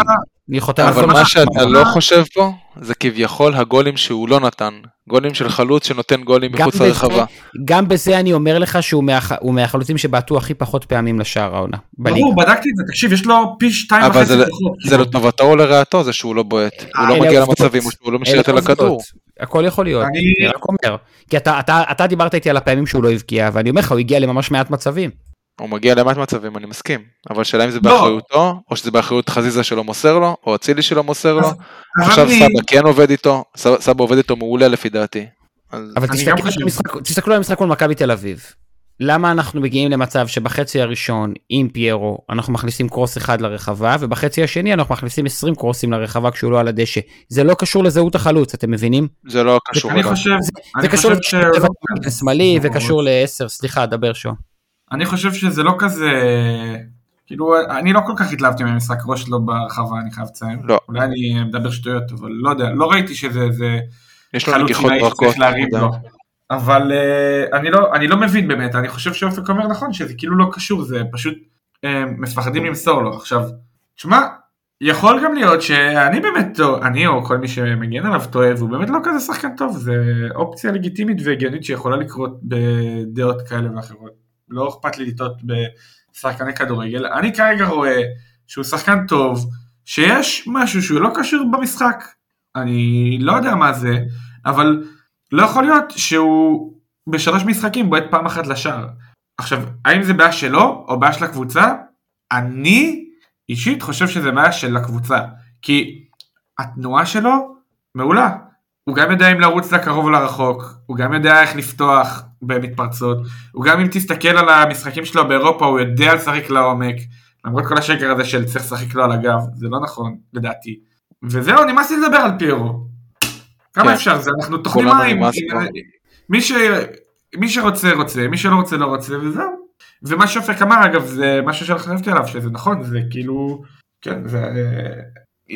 חותם אבל מה מה שאתה לא חושב פה, זה כביכול הגולים שהוא לא נתן. גולים של חלוץ שנותן גולים מחוץ לרחבה. גם בזה אני אומר לך שהוא מהח- הוא מהחלוצים שבעטו הכי פחות פעמים לשער העונה. ברור, בדקתי את זה, תקשיב, יש לו פי שתיים אבל וחצי זה- פחות. זה לטובתו או לרעתו, זה שהוא לא בועט. הוא לא מגיע עובדות. למצבים, או שהוא לא אלה על הכדור. הכל יכול להיות, אני- רק אומר. כי אתה- אתה אתה דיברת איתי על הפעמים שהוא לא הבקיע, ואני אומר לך, הוא הגיע לממש מעט מצבים. הוא מגיע למעט מצבים, אני מסכים. אבל שאלה אם זה לא. באחריותו, או שזה באחריות חזיזה שלא מוסר לו, או אצילי שלא מוסר לו. עכשיו אני- סבא כן עובד איתו, סבא עובד איתו מעולה לפי דעתי. אז אבל תסתכלו על המשחק מול מכבי תל אביב. למה אנחנו מגיעים למצב שבחצי הראשון עם פיירו אנחנו מכניסים קרוס אחד לרחבה ובחצי השני אנחנו מכניסים 20 קרוסים לרחבה כשהוא לא על הדשא. זה לא קשור לזהות החלוץ אתם מבינים? זה לא קשור אני. חושב, זה קשור. לשמאלי וקשור לעשר סליחה דבר שו. אני חושב שזה לא כזה... כאילו, אני לא כל כך התלהבתי מהמשחק ראש שלו ברחבה, אני חייב לציין. לא. אולי אני מדבר שטויות, אבל לא יודע, לא ראיתי שזה זה יש לו חלוץ נגיחות. לו. אבל אה, אני לא, אני לא מבין באמת, אני חושב שאופק אומר נכון, שזה כאילו לא קשור, זה פשוט אה, מפחדים למסור לו. עכשיו, תשמע, יכול גם להיות שאני באמת אני או כל מי שמגן עליו טועה, והוא באמת לא כזה שחקן טוב, זה אופציה לגיטימית והגיונית שיכולה לקרות בדעות כאלה ואחרות. לא אכפת לי לטעות בשחקני כדורגל. אני כרגע רואה שהוא שחקן טוב, שיש משהו שהוא לא קשור במשחק. אני לא יודע מה זה, אבל לא יכול להיות שהוא בשלוש משחקים בועט פעם אחת לשער. עכשיו, האם זה בעיה שלו או בעיה של הקבוצה? אני אישית חושב שזה בעיה של הקבוצה. כי התנועה שלו מעולה. הוא גם יודע אם לרוץ לקרוב או לרחוק, הוא גם יודע איך לפתוח במתפרצות, הוא גם אם תסתכל על המשחקים שלו באירופה הוא יודע לשחק לעומק, למרות כל השקר הזה של צריך לשחק לו על הגב, זה לא נכון לדעתי. וזהו, נמאס לי לדבר על פיירו. כמה כן. אפשר זה, אנחנו טוחנים מים. מי, ש... מי שרוצה רוצה, מי שלא רוצה לא רוצה וזהו. ומה שאופק אמר אגב זה משהו שלא חשבתי עליו שזה נכון זה כאילו כן זה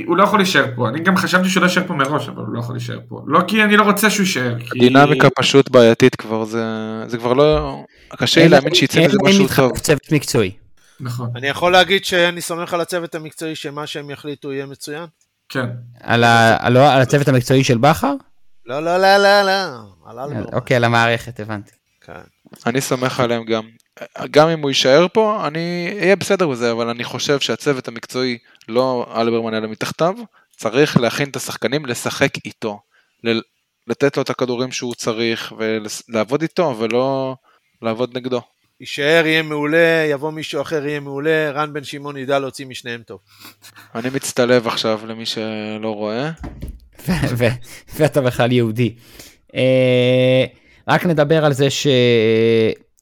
הוא לא יכול להישאר פה אני גם חשבתי שהוא לא יישאר פה מראש אבל הוא לא יכול להישאר פה לא כי אני לא רוצה שהוא יישאר כי דינמיקה פשוט בעייתית כבר, זה זה כבר לא... קשה לי להאמין שיצא מזה אין משהו טוב. צוות מקצועי. נכון אני יכול להגיד שאני סומך על הצוות המקצועי שמה שהם יחליטו יהיה מצוין? כן על ה- על ה- על הצוות המקצועי של בכר? לא, לא, לא, לא, לא. אוקיי על המערכת הבנתי. כן. אני סומך עליהם גם. גם אם הוא יישאר פה, אני אהיה בסדר בזה, אבל אני חושב שהצוות המקצועי, לא אלברמן אלא מתחתיו, צריך להכין את השחקנים לשחק איתו. ל- לתת לו את הכדורים שהוא צריך ולעבוד איתו ולא לעבוד נגדו. יישאר, יהיה מעולה, יבוא מישהו אחר, יהיה מעולה, רן בן שמעון ידע להוציא משניהם טוב. אני מצטלב עכשיו למי שלא רואה. ואתה בכלל יהודי. אה, רק נדבר על זה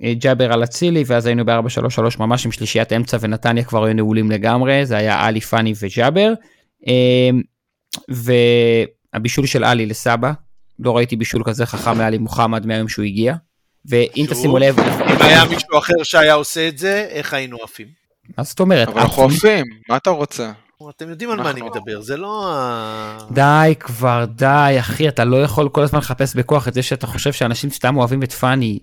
שג'אבר על אצילי ואז היינו ב-4-3-3 ממש עם שלישיית אמצע ונתניה כבר היו נעולים לגמרי זה היה עלי פאני וג'אבר. אה, והבישול של עלי לסבא לא ראיתי בישול כזה חכם מעלי מוחמד מהיום שהוא הגיע. ואם? תשימו לב, אם היה מישהו אחר שהיה עושה את זה, איך היינו עפים? מה זאת אומרת? אבל אנחנו עפים? מה אתה רוצה? אתם יודעים על מה אני מדבר, זה לא ה... די כבר, די, אחי, אתה לא יכול כל הזמן לחפש בכוח את זה שאתה חושב שאנשים סתם אוהבים את פאני.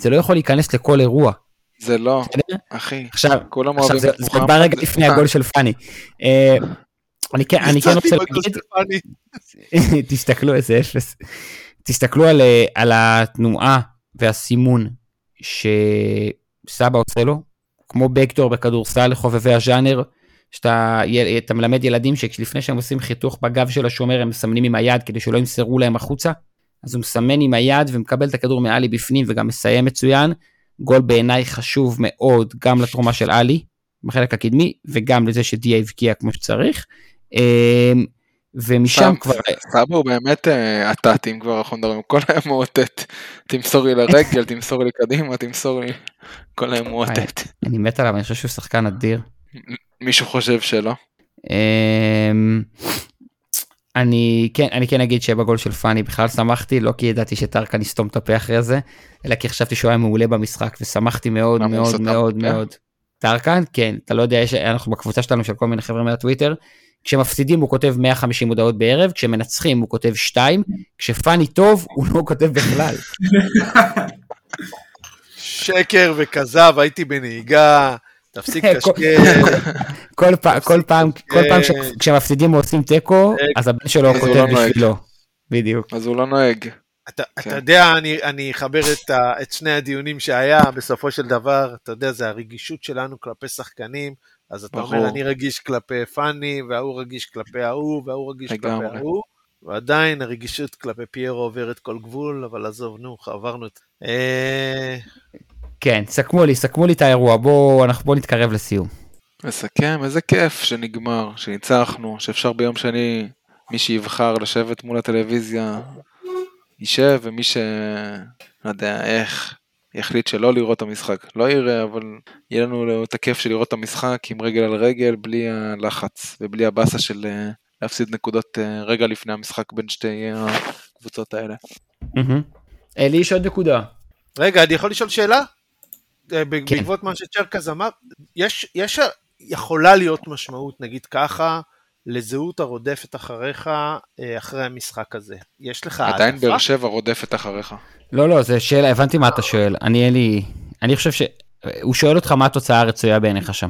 זה לא יכול להיכנס לכל אירוע. זה לא? אחי. עכשיו, כולם עכשיו זה זה. בא רגע לפני הגול של פאני. אה, אני כן אני כן רוצה להגיד. תסתכלו איזה אפס. תסתכלו על, אה, על התנועה והסימון שסבא עושה לו, כמו בקטור בכדורסל לחובבי הז'אנר, שאתה אתה מלמד ילדים שלפני שהם עושים חיתוך בגב של השומר הם מסמנים עם היד כדי שלא ימסרו להם החוצה, אז הוא מסמן עם היד ומקבל את הכדור מעלי בפנים וגם מסיים מצוין. גול בעיניי חשוב מאוד גם לתרומה של עלי בחלק הקדמי וגם לזה שדיה הבקיע כמו שצריך. אה, ומשם סתם, כבר סבא הוא באמת אה, עטת, אם כבר אנחנו מדברים, כל היום מאותת. תמסור לי לרגל, תמסור לי קדימה, תמסור לי. כל היום מאותת. אני מת עליו אני חושב שהוא שחקן אדיר. מישהו חושב שלא? אני כן אני כן אגיד שבגול של פאני בכלל שמחתי לא כי ידעתי שטרקן יסתום את הפה אחרי זה אלא כי חשבתי שהוא היה מעולה במשחק ושמחתי מאוד מאוד מאוד הפה? מאוד. טרקן כן אתה לא יודע יש אנחנו בקבוצה שלנו של כל מיני חבר'ה מהטוויטר. כשמפסידים הוא כותב 150 הודעות בערב כשמנצחים הוא כותב 2 כשפאני טוב הוא לא כותב בכלל. שקר וכזב, הייתי בנהיגה, תפסיק כל- קשקש. כל פעם. כשמפסידים או עושים תיקו אז הבן שלו כותב לא. בשבילו. בדיוק. אז הוא לא נוהג. אתה, כן. אתה יודע, אני, אני אחבר את, ה, את שני הדיונים שהיה, בסופו של דבר, אתה יודע, זה הרגישות שלנו כלפי שחקנים, אז אתה ברור. אומר, אני רגיש כלפי פאני, וההוא רגיש כלפי ההוא, וההוא רגיש לגמרי. כלפי ההוא, ועדיין הרגישות כלפי פיירו עוברת כל גבול, אבל עזוב, נו, עברנו את... אה, כן, סכמו לי, סכמו לי את האירוע, בואו אנחנו בואו נתקרב לסיום. מסכם, איזה כיף שנגמר, שניצחנו, שאפשר ביום שני, מי שיבחר לשבת מול הטלוויזיה, יישב, ומי ש... לא יודע איך, יחליט שלא לראות את המשחק, לא יראה, אבל יהיה לנו את הכיף של לראות את המשחק עם רגל על רגל, בלי הלחץ ובלי הבאסה של אה, להפסיד נקודות אה, רגע לפני המשחק בין שתי הקבוצות האלה. לי יש עוד נקודה. רגע, אני יכול לשאול שאלה? אה, כן. בעקבות מה שצ'רקז אמר, יש, יש, יכולה להיות משמעות, נגיד ככה, לזהות הרודפת אחריך אה, אחרי המשחק הזה. יש לך עדיין העדפה? באר שבע רודפת אחריך. לא, לא, זה שאלה, הבנתי מה אתה שואל. אני אין לי... אני חושב ש... הוא שואל אותך מה התוצאה הרצויה בעיניך שם.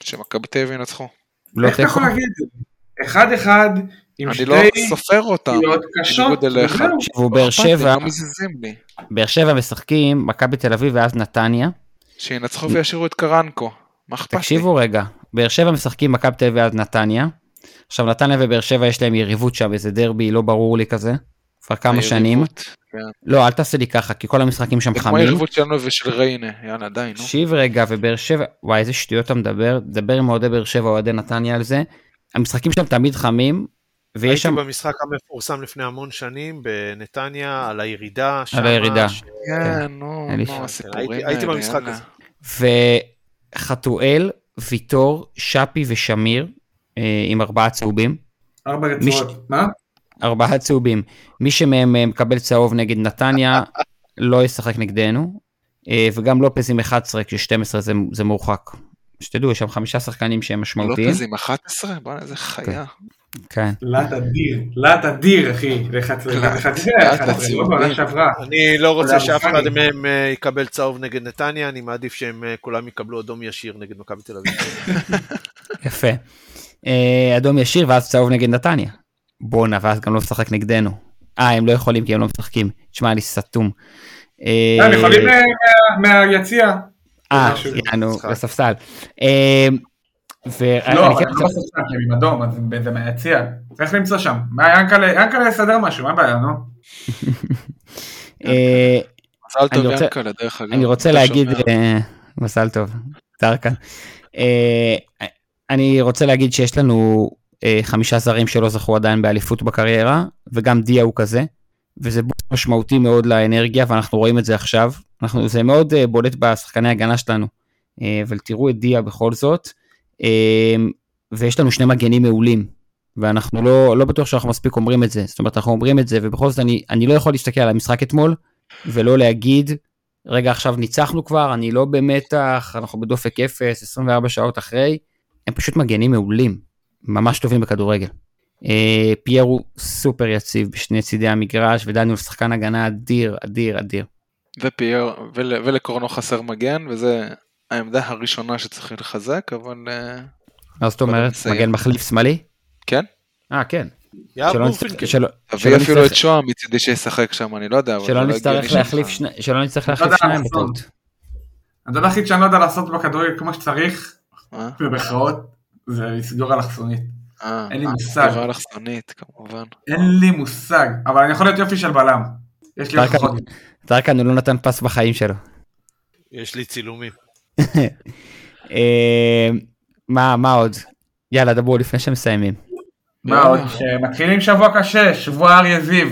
שמכבי תל אביב ינצחו. לא איך אתה? יכול להגיד את זה? אחד אחד עם אני שתי לא סופר אותם, בניגוד אליך. וזהו. והוא באר אכפת לי, שבע, לא מזיזים לי. באר שבע משחקים, מכבי תל אביב ואז נתניה. שינצחו וישאירו את קרנקו. מה אכפת לי? תקשיבו רגע, באר שבע משחקים מכבי תל אביב ואז נתניה. עכשיו נתניה ובאר שבע יש להם יריבות שם, איזה דרבי לא ברור לי כזה. כבר כמה שנים. היריבות, כן. לא, אל תעשה לי ככה, כי כל המשחקים שם זה כמו חמים. היריבות שלנו ושל ריינה, יאללה די נו. תקשיב רגע, ובאר שבע, וואי איזה שטויות אתה מדבר, דבר עם אוהדי באר שבע, אוהדי נתניה על זה. המשחקים שם תמיד חמים, ויש הייתי שם, במשחק המפורסם לפני המון שנים בנתניה, על הירידה. שמה, הירידה. ש- כן, נו, לי נו. הסיפורים הייתי- במשחק. הזה. וחתואל, ויטור, שפי ושמיר, אה, עם ארבעה צהובים. ארבע רצועות. מה? ארבעה צהובים. מי שמהם אה, מקבל צהוב נגד נתניה, לא ישחק נגדנו. אה, וגם לופז עם 11, כש-12 זה, זה מורחק. שתדעו, יש שם חמישה שחקנים שהם משמעותיים. לופז עם 11? בוא'נה איזה חיה. כן. לאט אדיר, לאט אדיר אחי, ל-11, לאט ל-11, הציונים. בעונה שעברה. אני לא רוצה שאף. אחד מהם אה, יקבל צהוב נגד נתניה, אני מעדיף שהם אה, כולם יקבלו אדום ישיר נגד מכבי תל אביב. יפה. אה, אדום ישיר ואז צהוב נגד נתניה. בואנה, ואז גם לא משחק נגדנו. אה, הם לא יכולים כי הם לא משחקים. תשמע, אני סתום. הם יכולים מה- מהיציע. אה. יענו. בספסל. ואני לא, כן אבל הם לא בספסל, כי הם עם אדום, אז זה מהיציע. צריך למצוא שם. מה, ינקלה ינקלה יסדר משהו, מה הבעיה, נו? אה, מזל טוב אני רוצה- ינקלה דרך אגב. אני רוצה להגיד? אה, מזל טוב, טרקן. אה, אני רוצה להגיד שיש לנו חמישה זרים שלא זכו עדיין באליפות בקריירה, וגם דיה הוא כזה, וזה בוסט משמעותי מאוד לאנרגיה, ואנחנו רואים את זה עכשיו. אנחנו, זה מאוד בולט בשחקני הגנה שלנו, אבל תראו את דיה בכל זאת. אה, ויש לנו שני מגנים מעולים, ואנחנו לא, לא בטוח שאנחנו מספיק אומרים את זה. זאת אומרת, אנחנו אומרים את זה, ובכל זאת אני, אני לא יכול להסתכל על המשחק אתמול, ולא להגיד, רגע עכשיו ניצחנו כבר, אני לא במתח, אנחנו בדופק אפס, 24 שעות אחרי, הם פשוט מגנים מעולים, ממש טובים בכדורגל. אה, פייר הוא סופר יציב בשני צידי המגרש, ודניאל שחקן הגנה אדיר, אדיר, אדיר. ופייר, ול, ולקורנו חסר מגן, וזה העמדה הראשונה שצריך לחזק, אבל אה, מה זאת אומרת? מגן מחליף שמאלי? כן. אה, כן. תביא אפילו את שוהם מצידי שישחק שם, אני לא יודע, שלא לא נצטרך להחליף שלא נצטרך להחליף שניים נחזור. בטעות. הדבר היחיד שאני לא יודע לעשות בכדורגל כמו שצריך, אה? במחאות, זה לסגור אלכסונית. אה, אין לי מושג. סגירה אלכסונית כמובן. אין לי מושג, אבל אני יכול להיות יופי של בלם. יש לי הוכחות. טרקן הוא לא נתן פס בחיים שלו. יש לי צילומים. אה, מה מה עוד? יאללה דברו לפני שמסיימים. מה. עוד? שמתחילים שבוע קשה, שבוע אריה זיו.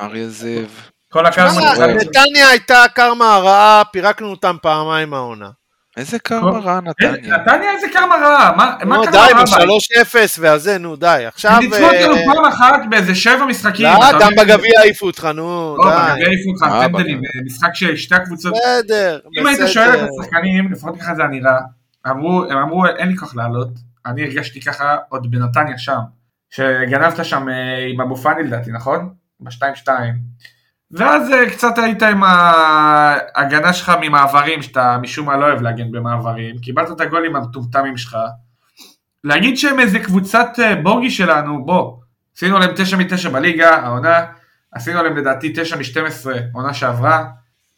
אריה זיו. כל מוצא. נתניה הייתה קרמה הרעה, פירקנו אותם פעמיים העונה. איזה קרמה רעה אה, נתניה. נתניה איזה קרמה רעה, מה מה נו קרה? די, רע בה? ב-3-0 והזה, נו די. עכשיו... ניצחו אותנו אה, פעם אחת באיזה שבע משחקים. לא, גם. בגביע העיפו אותך, נו, לא, די. בגביע העיפו אותך אה, פנדלים. משחק ששתי הקבוצות בסדר, אם היית שואל את בסדר. השחקנים, לפחות ככה זה היה נראה, אמרו, הם אמרו אין לי כוח לעלות, אני הרגשתי ככה עוד בנתניה שם, שגנבת שם אה, עם אבו פאני לדעתי, נכון? בשתיים שתיים. ואז אה, קצת היית עם ההגנה שלך ממעברים, שאתה משום מה לא אוהב להגן במעברים, קיבלת את הגולים המטומטמים שלך. להגיד שהם איזה קבוצת אה, בורגי שלנו, בוא, עשינו להם תשע מתשע בליגה, העונה, עשינו להם לדעתי תשע משתים עשרה, עונה שעברה.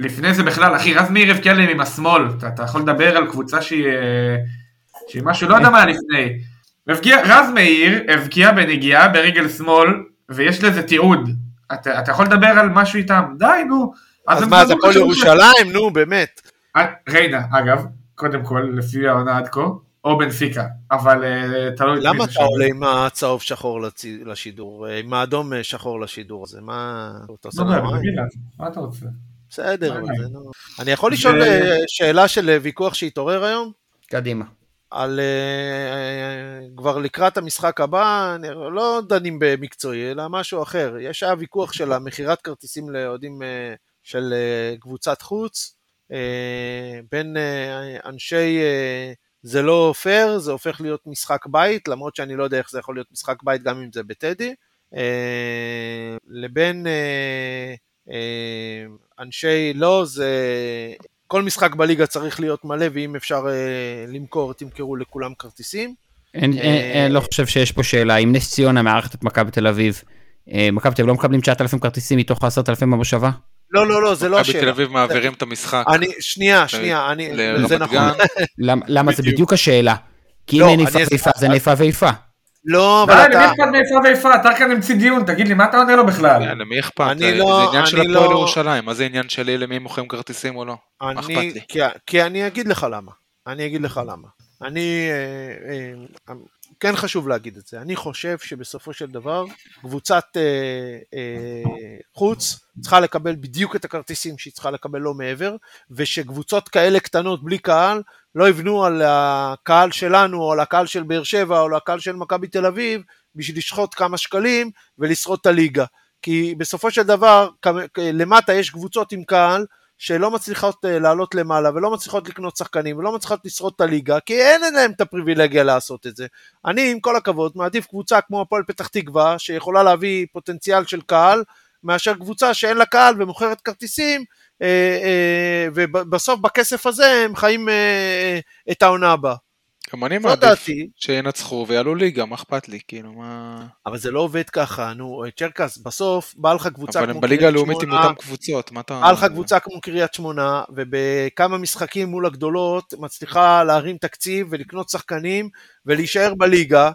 לפני זה בכלל, אחי, רז מאיר הבקיע להם עם השמאל, אתה, אתה יכול לדבר על קבוצה שהיא, אה, שהיא משהו, לא יודע מה לפני. רז מאיר הבקיע בנגיעה ברגל שמאל, ויש לזה תיעוד. אתה, אתה יכול לדבר על משהו איתם, די נו. אז הם מה, זה הפועל עכשיו- ירושלים? נו, באמת. אה, ריינה, אגב, קודם כל, לפי העונה עד כה, או בנפיקה, אבל אה, תלוי מי למה אתה. עולה עם הצהוב שחור לשידור, אה, עם האדום שחור לשידור הזה? מה... אתה עושה לא מה אתה רוצה? בסדר, לא... אני יכול לשאול שאלה של ויכוח שהתעורר היום? קדימה. על אה, אה, כבר לקראת המשחק הבא, לא דנים במקצועי, אלא משהו אחר. יש היה ויכוח של המכירת כרטיסים לאוהדים אה, של קבוצת חוץ, בין אנשי זה לא פייר, זה הופך להיות משחק בית, למרות שאני לא יודע איך זה יכול להיות משחק בית גם אם זה בטדי, לבין אנשי לא, זה כל משחק בליגה צריך להיות מלא, ואם אפשר אה, למכור, תמכרו לכולם כרטיסים. אין, אה, אין, אין, לא חושב שיש פה שאלה, אם נס ציונה מארחת את מכבי תל אביב, אה, מכבי תל אביב לא מקבלים 9,000 כרטיסים מתוך 10,000 במושבה? לא, לא, לא, זה לא מכבי תל השאלה. אביב מעבירים את המשחק אני, שנייה, שנייה, אני, זה נכון. למה, זה בדיוק. השאלה? כי אם אין אני איפה. ואיפה זה נאפה ואיפה. לא, אבל למי אתה... אכפת מאיפה ואיפה? אתה כאן המציא דיון, תגיד לי, מה אתה עונה לו בכלל? למי אכפת? אני זה לא- זה עניין של אני הפועל לא- ירושלים, מה זה עניין שלי למי מוכרים כרטיסים או לא? מה אכפת אני, לי? כי, כי אני אגיד לך למה. אני אגיד לך למה. אני, אה, אה, כן חשוב להגיד את זה. אני חושב שבסופו של דבר, קבוצת אה, אה, חוץ צריכה לקבל בדיוק את הכרטיסים שהיא צריכה לקבל לא מעבר, ושקבוצות כאלה קטנות בלי קהל לא יבנו על הקהל שלנו, או על הקהל של באר שבע, או על הקהל של מכבי תל אביב, בשביל לשחוט כמה שקלים ולשרוד את הליגה. כי בסופו של דבר, למטה יש קבוצות עם קהל, שלא מצליחות אה, לעלות למעלה ולא מצליחות לקנות שחקנים ולא מצליחות לשרוד את הליגה כי אין להם את הפריבילגיה לעשות את זה. אני עם כל הכבוד מעדיף קבוצה כמו הפועל פתח תקווה שיכולה להביא פוטנציאל של קהל מאשר קבוצה שאין לה קהל ומוכרת כרטיסים אה, אה, ובסוף בכסף הזה הם חיים את העונה הבאה. גם אני מעדיף. שינצחו ויעלו ליגה, מה אכפת לי? כאילו, מה... אבל זה לא עובד ככה, נו, צ'רקס, בסוף בא לך קבוצה אבל כמו הם בליגה קריית הלאומית עם שמונה, אותן קבוצות, מה אתה... בא לך קבוצה כמו קריית שמונה, ובכמה משחקים מול הגדולות מצליחה להרים תקציב ולקנות שחקנים ולהישאר בליגה,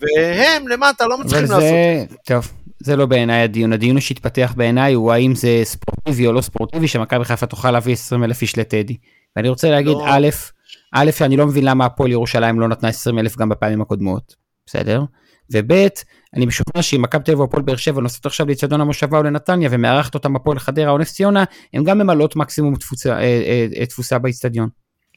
והם למטה לא אבל מצליחים לעשות. זה, טוב, זה לא בעיניי הדיון. הדיון שהתפתח בעיניי הוא האם זה ספורטיבי או לא ספורטיבי, שמכבי חיפה תוכל להביא 20 אלף איש לטדי. ואני רוצה להגיד, לא. א', א', אני לא מבין למה הפועל ירושלים לא נתנה 20 אלף גם בפעמים הקודמות, בסדר? וב', אני משוכנע שאם מכבי תל אביב או הפועל באר שבע נוסעות עכשיו לאצטדיון המושבה או לנתניה ומארחת אותם הפועל חדרה או נס ציונה, הם גם ממלאות מקסימום תפוסה, אה, אה, אה, תפוסה באיצטדיון.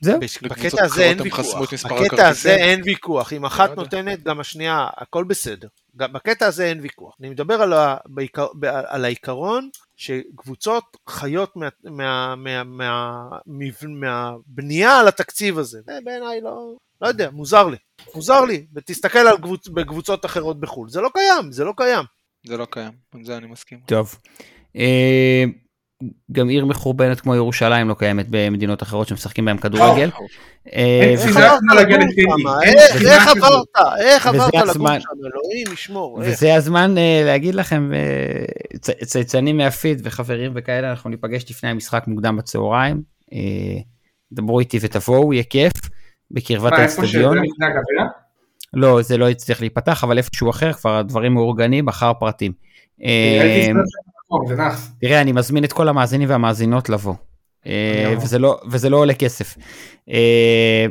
זהו. בש- לקבוצות בקטע הזה אין ויכוח, בקטע. הזה אין ויכוח, אם אחת לא. נותנת גם השנייה, הכל בסדר. גם בקטע הזה אין ויכוח. אני מדבר על, ה, בעיקר, על העיקרון שקבוצות חיות מה, מה, מה, מה, מה, מהבנייה על התקציב הזה. זה בעיניי לא, לא יודע, מוזר לי. מוזר לי, ותסתכל על קבוצ, בקבוצות אחרות בחו"ל, זה לא קיים, זה לא קיים. זה לא קיים, עם זה אני מסכים. טוב. גם עיר מחורבנת כמו ירושלים לא קיימת במדינות אחרות שמשחקים בהם כדורגל. איך עברת לא איך-. עברת? לגור הזמן. שם? אלוהים ישמור. וזה הזמן אה, להגיד לכם, אה, צייצנים מהפיד וחברים וכאלה, אנחנו ניפגש לפני המשחק מוקדם בצהריים. אה, דברו איתי ותבואו, יהיה כיף. בקרבת האצטדיון. לא, זה לא יצליח להיפתח, אבל איפשהו אחר כבר הדברים מאורגנים, אחר פרטים. אה. תראה, אני מזמין את כל המאזינים והמאזינות לבוא. אה. וזה לא, וזה לא עולה כסף. אה,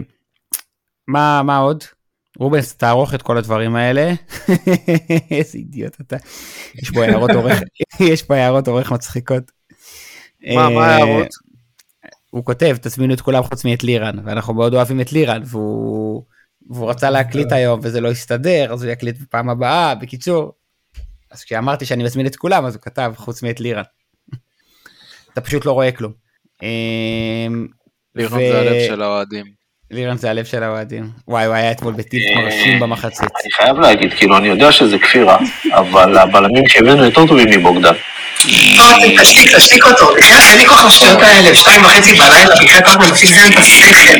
מה, מה עוד? רובנס, תערוך את כל הדברים האלה. איזה אידיוט אתה. יש פה הערות עורך, יש פה הערות עורך מצחיקות. מה, מה אה, ההערות? הוא כותב, תזמינו את כולם חוץ מאת לירן, ואנחנו מאוד אוהבים את לירן, והוא, והוא רצה להקליט היום וזה לא הסתדר, אז הוא יקליט בפעם הבאה, בקיצור. אז כשאמרתי שאני מזמין את כולם, אז הוא כתב חוץ מאת לירן. אתה פשוט לא רואה כלום. אמ, לירון ו- זה הלב של האוהדים. לירן זה הלב של האוהדים. וואי, הוא היה אתמול בטיב מרשים במחצית. אני חייב להגיד, כאילו, אני יודע שזה כפירה, אבל הבלמים שהבאנו יותר טובים מבוגדן. לא, תשתיק, תשתיק אותו. בחייאת, אין לי כוח לשטויות האלה, שתיים וחצי בלילה, בחייאת ארבע, מפסיק זיין את השכל.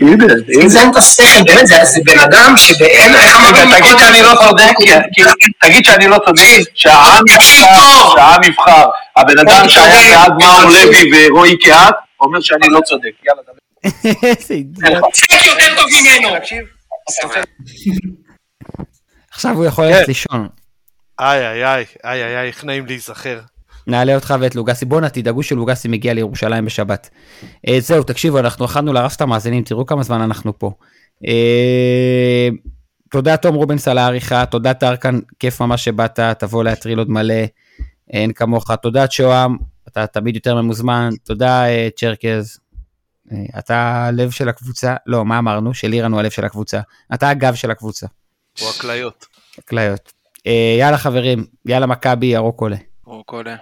הנה, מפסיק זיין את השכל, באמת, זה- זה בן אדם שבאין, תגיד? שאני לא צודק, תגיד שאני לא צודק, תקשיב, שהעם יבחר, טוב. שהעם יבחר. הבן אדם אוקיי, שהיה תקשיב. בעד מאור תקשיב. לוי ורועי קהת, אומר שאני לא צודק. יאללה, דבר. איזה אידיוט. תפסיק יותר טוב ממנו. עכשיו הוא יכול כן. ללכת לישון. איי איי איי, איי איי איי, איך נעים להיזכר. נעלה אותך ואת לוגסי. בואנה, תדאגו שלוגסי מגיע לירושלים בשבת. אה, זהו, תקשיבו, אנחנו יכלנו להרס את המאזינים, תראו כמה זמן אנחנו פה. אה, תודה תום רובנס על העריכה, תודה טרקן, כיף ממש שבאת, תבוא להטריל עוד מלא, אין כמוך. תודה שוהם, אתה תמיד יותר ממוזמן. תודה אה, צ'רקז. אה, אתה הלב של הקבוצה, לא, מה אמרנו? שלירן הוא הלב של הקבוצה. אתה הגב של הקבוצה. הוא הכליות. הכליות. אה, יאללה חברים, יאללה מכבי, ירוק עולה. ירוק עולה.